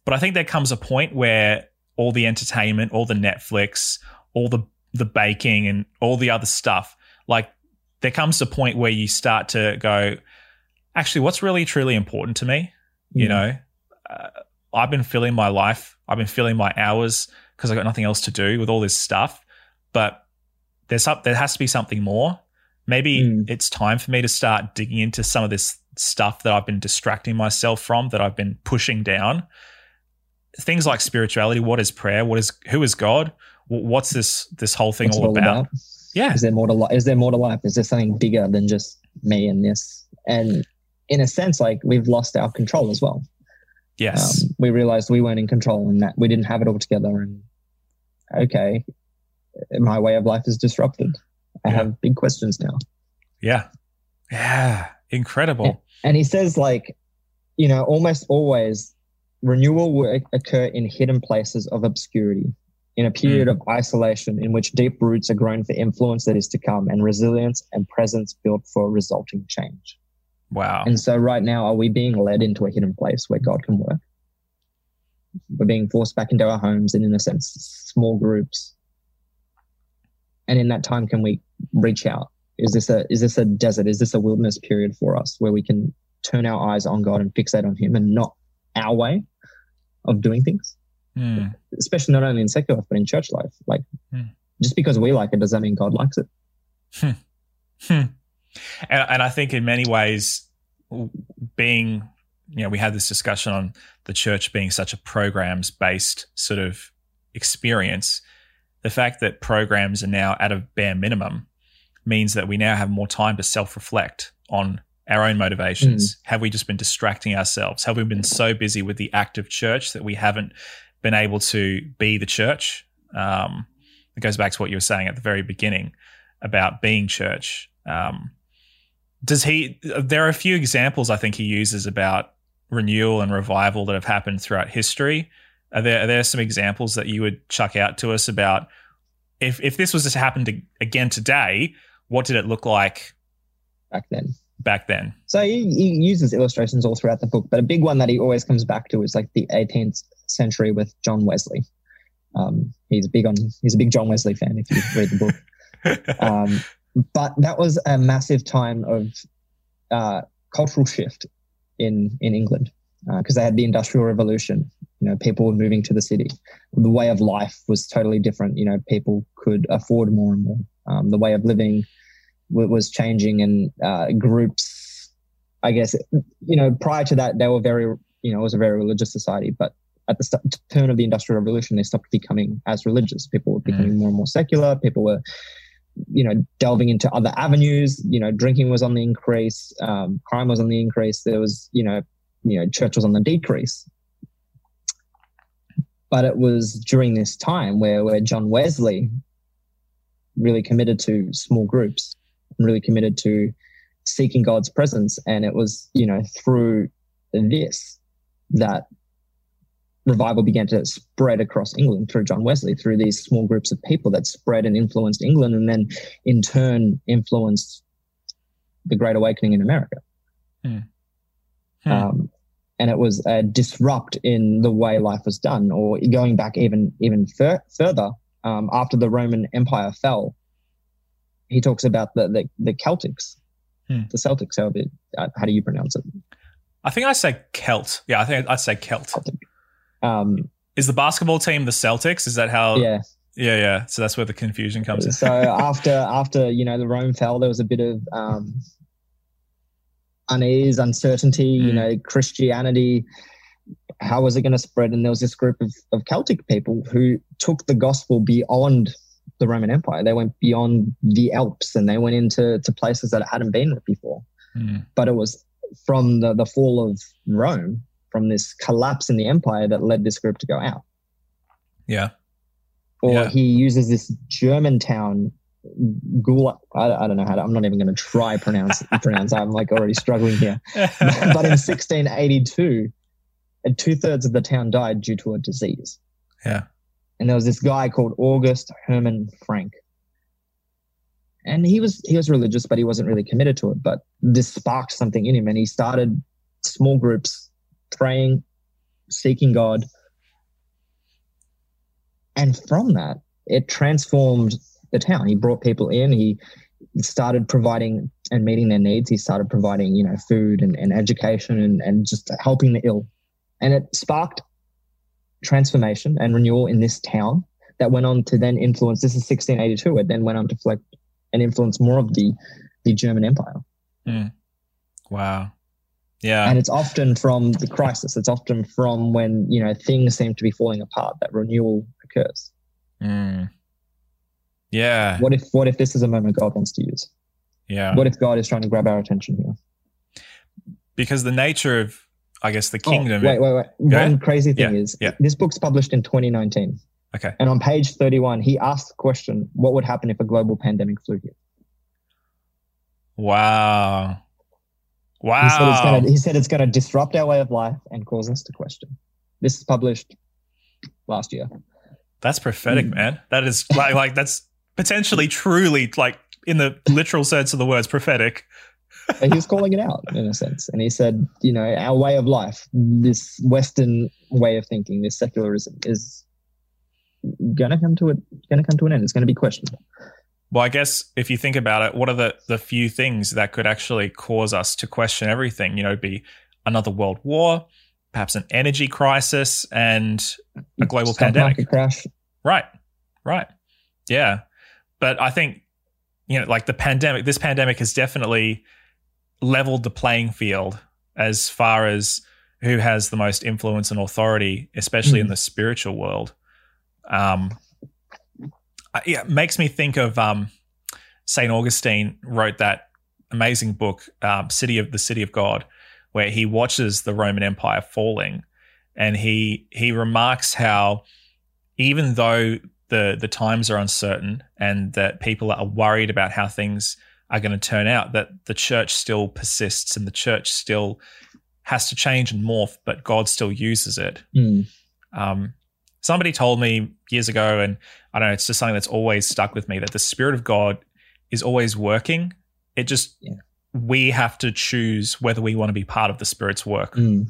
But I think there comes a point where all the entertainment, all the Netflix, all the the baking, and all the other stuff, like there comes a point where you start to go, actually, what's really truly important to me? You know, uh, I've been filling my life, I've been filling my hours because I got nothing else to do with all this stuff. But there's up, there has to be something more maybe mm. it's time for me to start digging into some of this stuff that I've been distracting myself from, that I've been pushing down. Things like spirituality. What is prayer? What is who is God? What's this this whole thing all, all about? about? Yeah. Is there more to life? Is there more to life? Is there something bigger than just me and this? And in a sense, like we've lost our control as well. Yes. Um, we realized we weren't in control and that we didn't have it all together. And okay, my way of life is disrupted. I yeah. have big questions now. Yeah. Yeah. Incredible. And, and he says, like, you know, almost always renewal will occur in hidden places of obscurity, in a period mm. of isolation in which deep roots are grown for influence that is to come and resilience and presence built for resulting change. Wow. And so, right now, are we being led into a hidden place where God can work? We're being forced back into our homes and, in a sense, small groups. And in that time, can we reach out? Is this a is this a desert? Is this a wilderness period for us where we can turn our eyes on God and fixate on Him and not our way of doing things? Mm. Especially not only in secular life but in church life. Like mm. just because we like it, does that mean God likes it? And, and I think in many ways, being you know, we had this discussion on the church being such a programs based sort of experience the fact that programs are now at a bare minimum means that we now have more time to self reflect on our own motivations. Mm. Have we just been distracting ourselves? Have we been so busy with the active church that we haven't been able to be the church? Um, it goes back to what you were saying at the very beginning about being church. Um, does he? There are a few examples I think he uses about renewal and revival that have happened throughout history. Are there are there some examples that you would chuck out to us about if if this was to happen to, again today, what did it look like back then? Back then. So he, he uses illustrations all throughout the book, but a big one that he always comes back to is like the 18th century with John Wesley. Um, he's big on he's a big John Wesley fan if you read the book. Um, but that was a massive time of uh, cultural shift in in England because uh, they had the Industrial Revolution. You know, people were moving to the city. The way of life was totally different. You know, people could afford more and more. Um, the way of living w- was changing, and uh, groups. I guess you know, prior to that, they were very. You know, it was a very religious society, but at the st- turn of the Industrial Revolution, they stopped becoming as religious. People were becoming mm. more and more secular. People were you know, delving into other avenues. You know, drinking was on the increase, um, crime was on the increase. There was, you know, you know, church was on the decrease. But it was during this time where where John Wesley really committed to small groups and really committed to seeking God's presence, and it was, you know, through this that revival began to spread across England through John Wesley, through these small groups of people that spread and influenced England, and then in turn influenced the Great Awakening in America. Hmm. Hmm. Um, and it was a disrupt in the way life was done, or going back even even fur- further um, after the Roman Empire fell. He talks about the the, the Celtics, hmm. the Celtics. How, uh, how do you pronounce it? I think I say Celt. Yeah, I think I say Celt. Celtic. Um, is the basketball team the Celtics? Is that how? Yeah. Yeah, yeah. So that's where the confusion comes in. so after after you know the Rome fell, there was a bit of um, unease, uncertainty. Mm. You know, Christianity. How was it going to spread? And there was this group of, of Celtic people who took the gospel beyond the Roman Empire. They went beyond the Alps and they went into to places that it hadn't been before. Mm. But it was from the, the fall of Rome from this collapse in the empire that led this group to go out. Yeah. Or yeah. he uses this German town, Gula. I, I don't know how to, I'm not even going to try pronounce pronounce. I'm like already struggling here. but in 1682, two thirds of the town died due to a disease. Yeah. And there was this guy called August Hermann Francke. And he was he was religious, but he wasn't really committed to it. But this sparked something in him, and he started small groups praying, seeking God. And from that, it transformed the town. He brought people in. He started providing and meeting their needs. He started providing, you know, food and, and education and, and just helping the ill. And it sparked transformation and renewal in this town that went on to then influence. This is 1682. It then went on to reflect and influence more of the the German Empire. Mm. Wow. Yeah. And it's often from the crisis. It's often from when, you know, things seem to be falling apart that renewal occurs. Mm. Yeah. What if what if this is a moment God wants to use? Yeah. What if God is trying to grab our attention here? Because the nature of I guess the oh, kingdom. Oh, wait, wait, wait. One ahead. crazy thing yeah, is yeah. this book's published in 2019. Okay. And on page 31, he asked the question, what would happen if a global pandemic flew here? Wow. Wow. He said, it's gonna, he said it's going to disrupt our way of life and cause us to question. This is published last year. That's prophetic, mm. man. That is like, like that's potentially truly like in the literal sense of the words prophetic. he was calling it out in a sense. And he said, you know, our way of life, this Western way of thinking, this secularism is gonna come to it gonna come to an end. It's gonna be questioned. Well, I guess if you think about it, what are the, the few things that could actually cause us to question everything? You know, be another world war, perhaps an energy crisis, and a global Stock pandemic. crash. Right, right, yeah. But I think you know, like the pandemic, this pandemic has definitely leveled the playing field as far as who has the most influence and authority, especially mm. in the spiritual world. Um, yeah, it makes me think of um, Saint Augustine wrote that amazing book, um, City of the City of God, where he watches the Roman Empire falling, and he he remarks how even though the the times are uncertain and that people are worried about how things are going to turn out, that the church still persists and the church still has to change and morph, but God still uses it. Mm. Um, somebody told me years ago, and I don't know, it's just something that's always stuck with me that the Spirit of God is always working. It just, yeah. we have to choose whether we want to be part of the Spirit's work. Mm.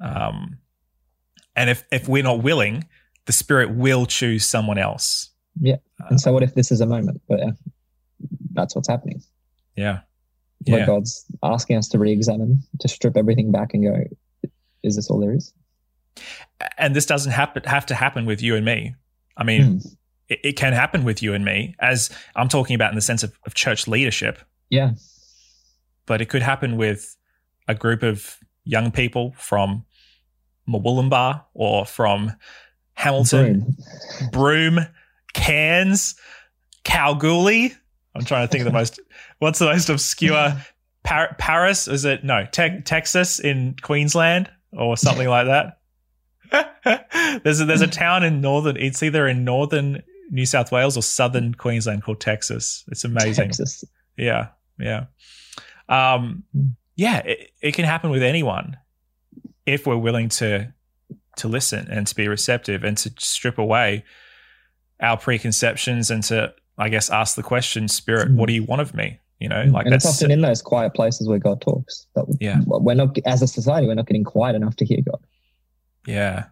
Um, and if, if we're not willing, the spirit will choose someone else. Yeah. And so, what if this is a moment where that's what's happening? Yeah. Where Yeah. God's asking us to re examine, to strip everything back and go, is this all there is? And this doesn't happen have to happen with you and me. I mean, Hmm. it, it can happen with you and me, as I'm talking about in the sense of, of church leadership, Yeah. but it could happen with a group of young people from Murwillumbah or from Hamilton, Broom. Broome, Cairns, Kalgoorlie. I'm trying to think of the most. What's the most obscure? Par- Paris? Is it no? Te- Texas in Queensland or something like that. There's a, there's a town in northern. It's either in northern New South Wales or southern Queensland called Texas. It's amazing. Texas. Yeah, yeah, um, yeah. It, it can happen with anyone if we're willing to to listen and to be receptive and to strip away our preconceptions and to, I guess, ask the question, Spirit, what do you want of me? You know, like and it's that's often in those quiet places where God talks. But Yeah. we're not, as a society, we're not getting quiet enough to hear God. Yeah.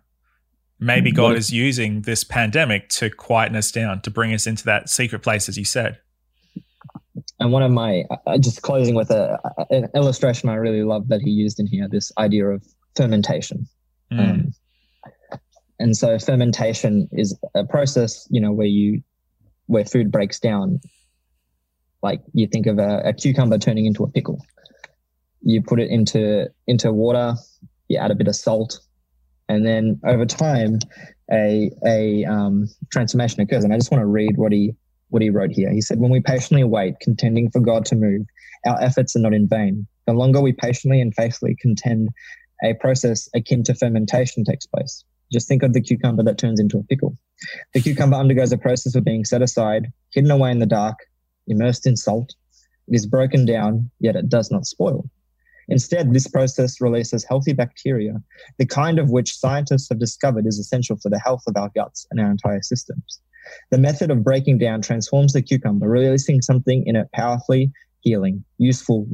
Maybe God is using this pandemic to quieten us down, to bring us into that secret place, as you said. And one of my, uh, just closing with a, an illustration I really love that he used in here, this idea of fermentation. Mm. Um, and so fermentation is a process, you know, where you, where food breaks down. Like you think of a, a cucumber turning into a pickle. You put it into, into water, you add a bit of salt, and then over time, a, a um, transformation occurs. And I just want to read what he, what he wrote here. He said, When we patiently wait, contending for God to move, our efforts are not in vain. The longer we patiently and faithfully contend, a process akin to fermentation takes place. Just think of the cucumber that turns into a pickle. The cucumber undergoes a process of being set aside, hidden away in the dark, immersed in salt. It is broken down, yet it does not spoil. Instead, this process releases healthy bacteria, the kind of which scientists have discovered is essential for the health of our guts and our entire systems. The method of breaking down transforms the cucumber, releasing something in it powerfully healing, useful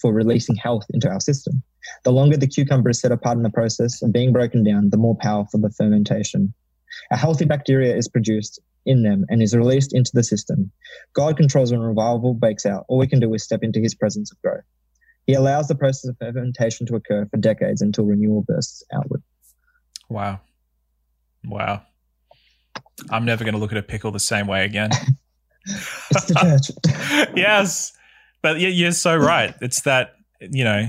for releasing health into our system. The longer the cucumber is set apart in the process of being broken down, the more powerful the fermentation. A healthy bacteria is produced in them and is released into the system. God controls when revival breaks out. All we can do is step into his presence of growth. He allows the process of fermentation to occur for decades until renewal bursts outward. Wow. Wow. I'm never going to look at a pickle the same way again. It's the church. yes. But yeah, you're so right. It's that, you know,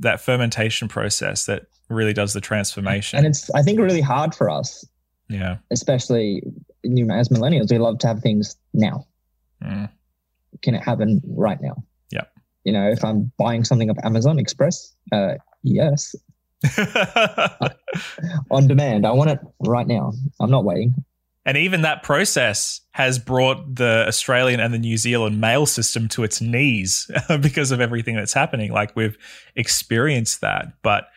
that fermentation process that really does the transformation. and it's, I think, really hard for us, yeah. especially you know, as millennials. We love to have things now. Mm. Can it happen right now? You know, if I'm buying something off Amazon Express, uh, yes, on demand. I want it right now. I'm not waiting. and even that process has brought the Australian and the New Zealand mail system to its knees because of everything that's happening. Like we've experienced that. But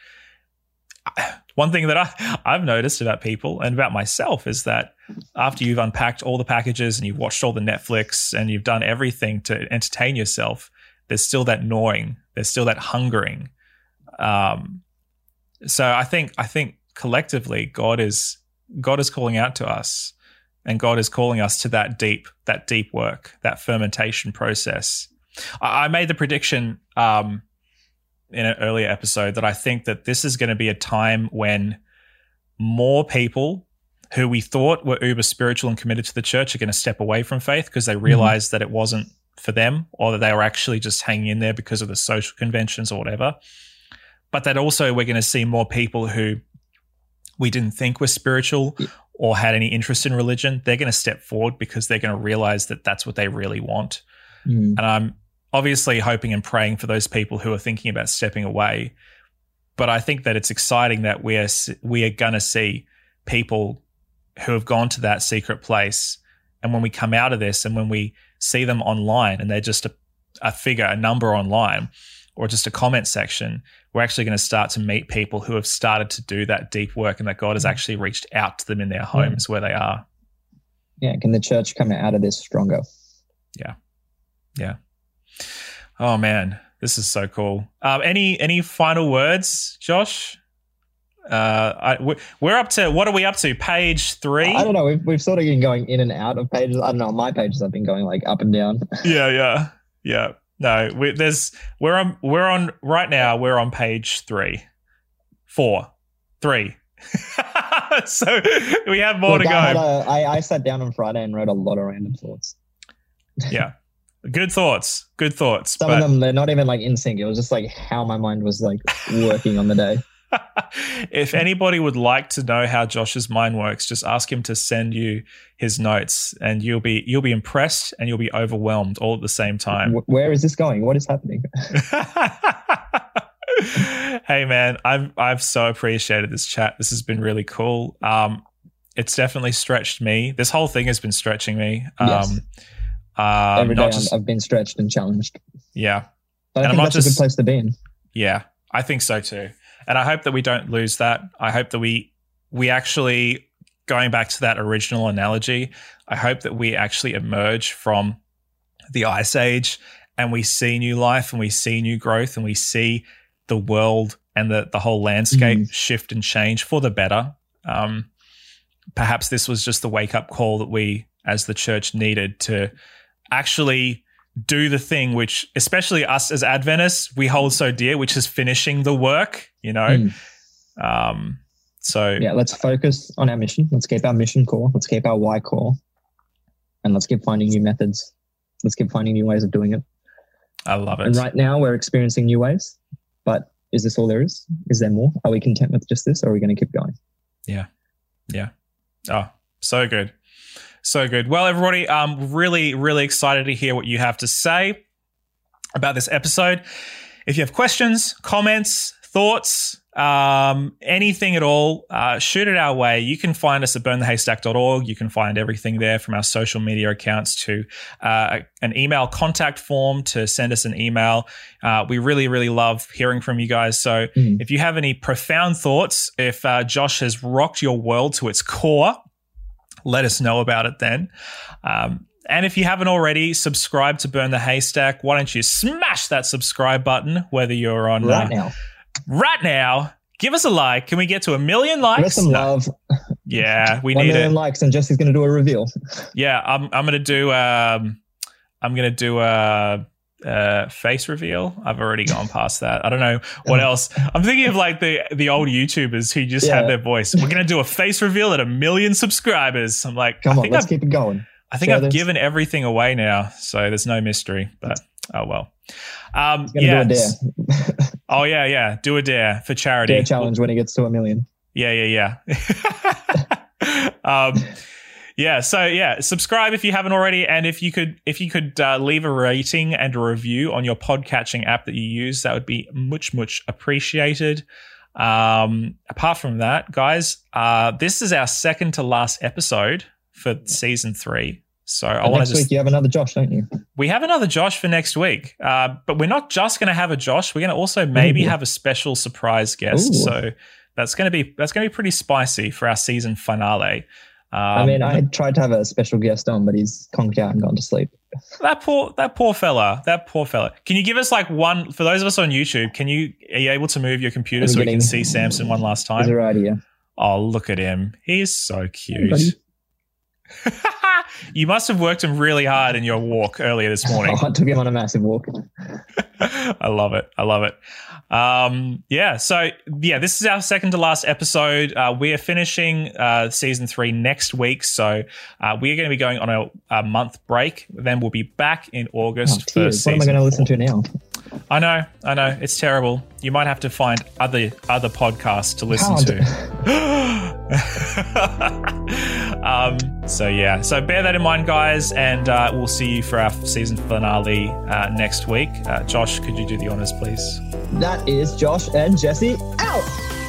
one thing that I, I've noticed about people and about myself is that after you've unpacked all the packages and you've watched all the Netflix and you've done everything to entertain yourself, there's still that gnawing, there's still that hungering. Um, so I think I think collectively, God is God is calling out to us, and God is calling us to that deep that deep work, that fermentation process. I, I made the prediction um, in an earlier episode that I think that this is going to be a time when more people who we thought were uber spiritual and committed to the church are going to step away from faith because they realized that it wasn't for them or that they were actually just hanging in there because of the social conventions or whatever. But that also we're going to see more people who we didn't think were spiritual or had any interest in religion. They're going to step forward because they're going to realize that that's what they really want. Mm. And I'm obviously hoping and praying for those people who are thinking about stepping away. But I think that it's exciting that we are we are going to see people who have gone to that secret place, and when we come out of this, and when we see them online, and they're just a, a figure, a number online, or just a comment section, we're actually going to start to meet people who have started to do that deep work, and that God has actually reached out to them in their homes where they are. Yeah. Can the church come out of this stronger? Yeah. Yeah. Oh man, this is so cool. Um, any any final words, Josh, Uh, I, we're up to what are we up to? Page three. I don't know. We've, we've sort of been going in and out of pages. I don't know. My pages, I've been going like up and down. yeah, yeah, yeah. No, we, there's we're on we're on right now. We're on page three, four, three. so we have more Look, to go. I, a, I, I sat down on Friday and wrote a lot of random thoughts. yeah, good thoughts. Good thoughts. Some but, of them they're not even like in sync. It was just like how my mind was like working on the day. If anybody would like to know how Josh's mind works, just ask him to send you his notes, and you'll be you'll be impressed and you'll be overwhelmed all at the same time. Where is this going? What is happening? hey man, I've I've so appreciated this chat. This has been really cool. Um, it's definitely stretched me. This whole thing has been stretching me. Um, yes. Um, Every day just, I've been stretched and challenged. Yeah, but I and think that's just, a good place to be in. Yeah, I think so too. And I hope that we don't lose that. I hope that we we actually going back to that original analogy, I hope that we actually emerge from the ice age and we see new life and we see new growth and we see the world and the, the whole landscape mm. shift and change for the better. Um, perhaps this was just the wake up call that we as the church needed to actually do the thing which especially us as adventists we hold so dear which is finishing the work you know? Mm. um so yeah let's focus on our mission. Let's keep our mission core. Let's keep our why core. And let's keep finding new methods. Let's keep finding new ways of doing it. I love it. And right now we're experiencing new ways but is this all there is? Is there more? Are we content with just this or are we going to keep going? Yeah. Yeah. Oh so good so good. Well, everybody, I'm really, really excited to hear what you have to say about this episode. If you have questions, comments, thoughts, um, anything at all, uh, shoot it our way. You can find us at burnthehaystack.org. You can find everything there from our social media accounts to uh, an email contact form to send us an email. Uh, we really, really love hearing from you guys. So mm. if you have any profound thoughts, if uh, Josh has rocked your world to its core, let us know about it then. Um, and if you haven't already, subscribe to Burn the Haystack. Why don't you smash that subscribe button, whether you're on right uh, now. Right now. Give us a like. Can we get to a million likes? Give us some no. love. Yeah, we One need million it. likes, and Jesse's going to do a reveal. Yeah, I'm. I'm going to do. Um, I'm going to do a uh, face reveal. I've already gone past that. I don't know what else. I'm thinking of like the the old YouTubers who just yeah. had their voice. We're gonna do a face reveal at a million subscribers. I'm like, come I on, let's I've, keep it going. I think Share I've this. given everything away now, so there's no mystery. But oh well. Um, yeah. oh yeah, yeah. Do a dare for charity. Dare challenge when he gets to a million. Yeah, yeah, yeah. um, yeah so yeah subscribe if you haven't already and if you could if you could uh, leave a rating and a review on your podcatching app that you use that would be much much appreciated um, apart from that guys uh, this is our second to last episode for season three so I want to just. Week you have another Josh, don't you? We have another Josh for next week, uh, but we're not just going to have a Josh. We're going to also maybe Ooh. have a special surprise guest. Ooh. So that's going to be that's going to be pretty spicy for our season finale. Um, I mean, I tried to have a special guest on, but he's conked out and gone to sleep. That poor, that poor fella. That poor fella. Can you give us like one for those of us on YouTube? Can you are you able to move your computer so we can see Samson one last time? He's right here. Oh, look at him. He's so cute. Hey, you must have worked him really hard in your walk earlier this morning. I took him on a massive walk. I love it. I love it. Um, yeah. So yeah, this is our second to last episode. Uh, we are finishing uh, season three next week, so uh, we are going to be going on a, a, month break. Then we'll be back in August oh, What am I going to listen to now? I know, I know, it's terrible. You might have to find other other podcasts to listen to. um, so yeah, so bear that in mind, guys, and uh, we'll see you for our season finale uh, next week. Uh, Josh, could you do the honors, please? That is Josh and Jesse out.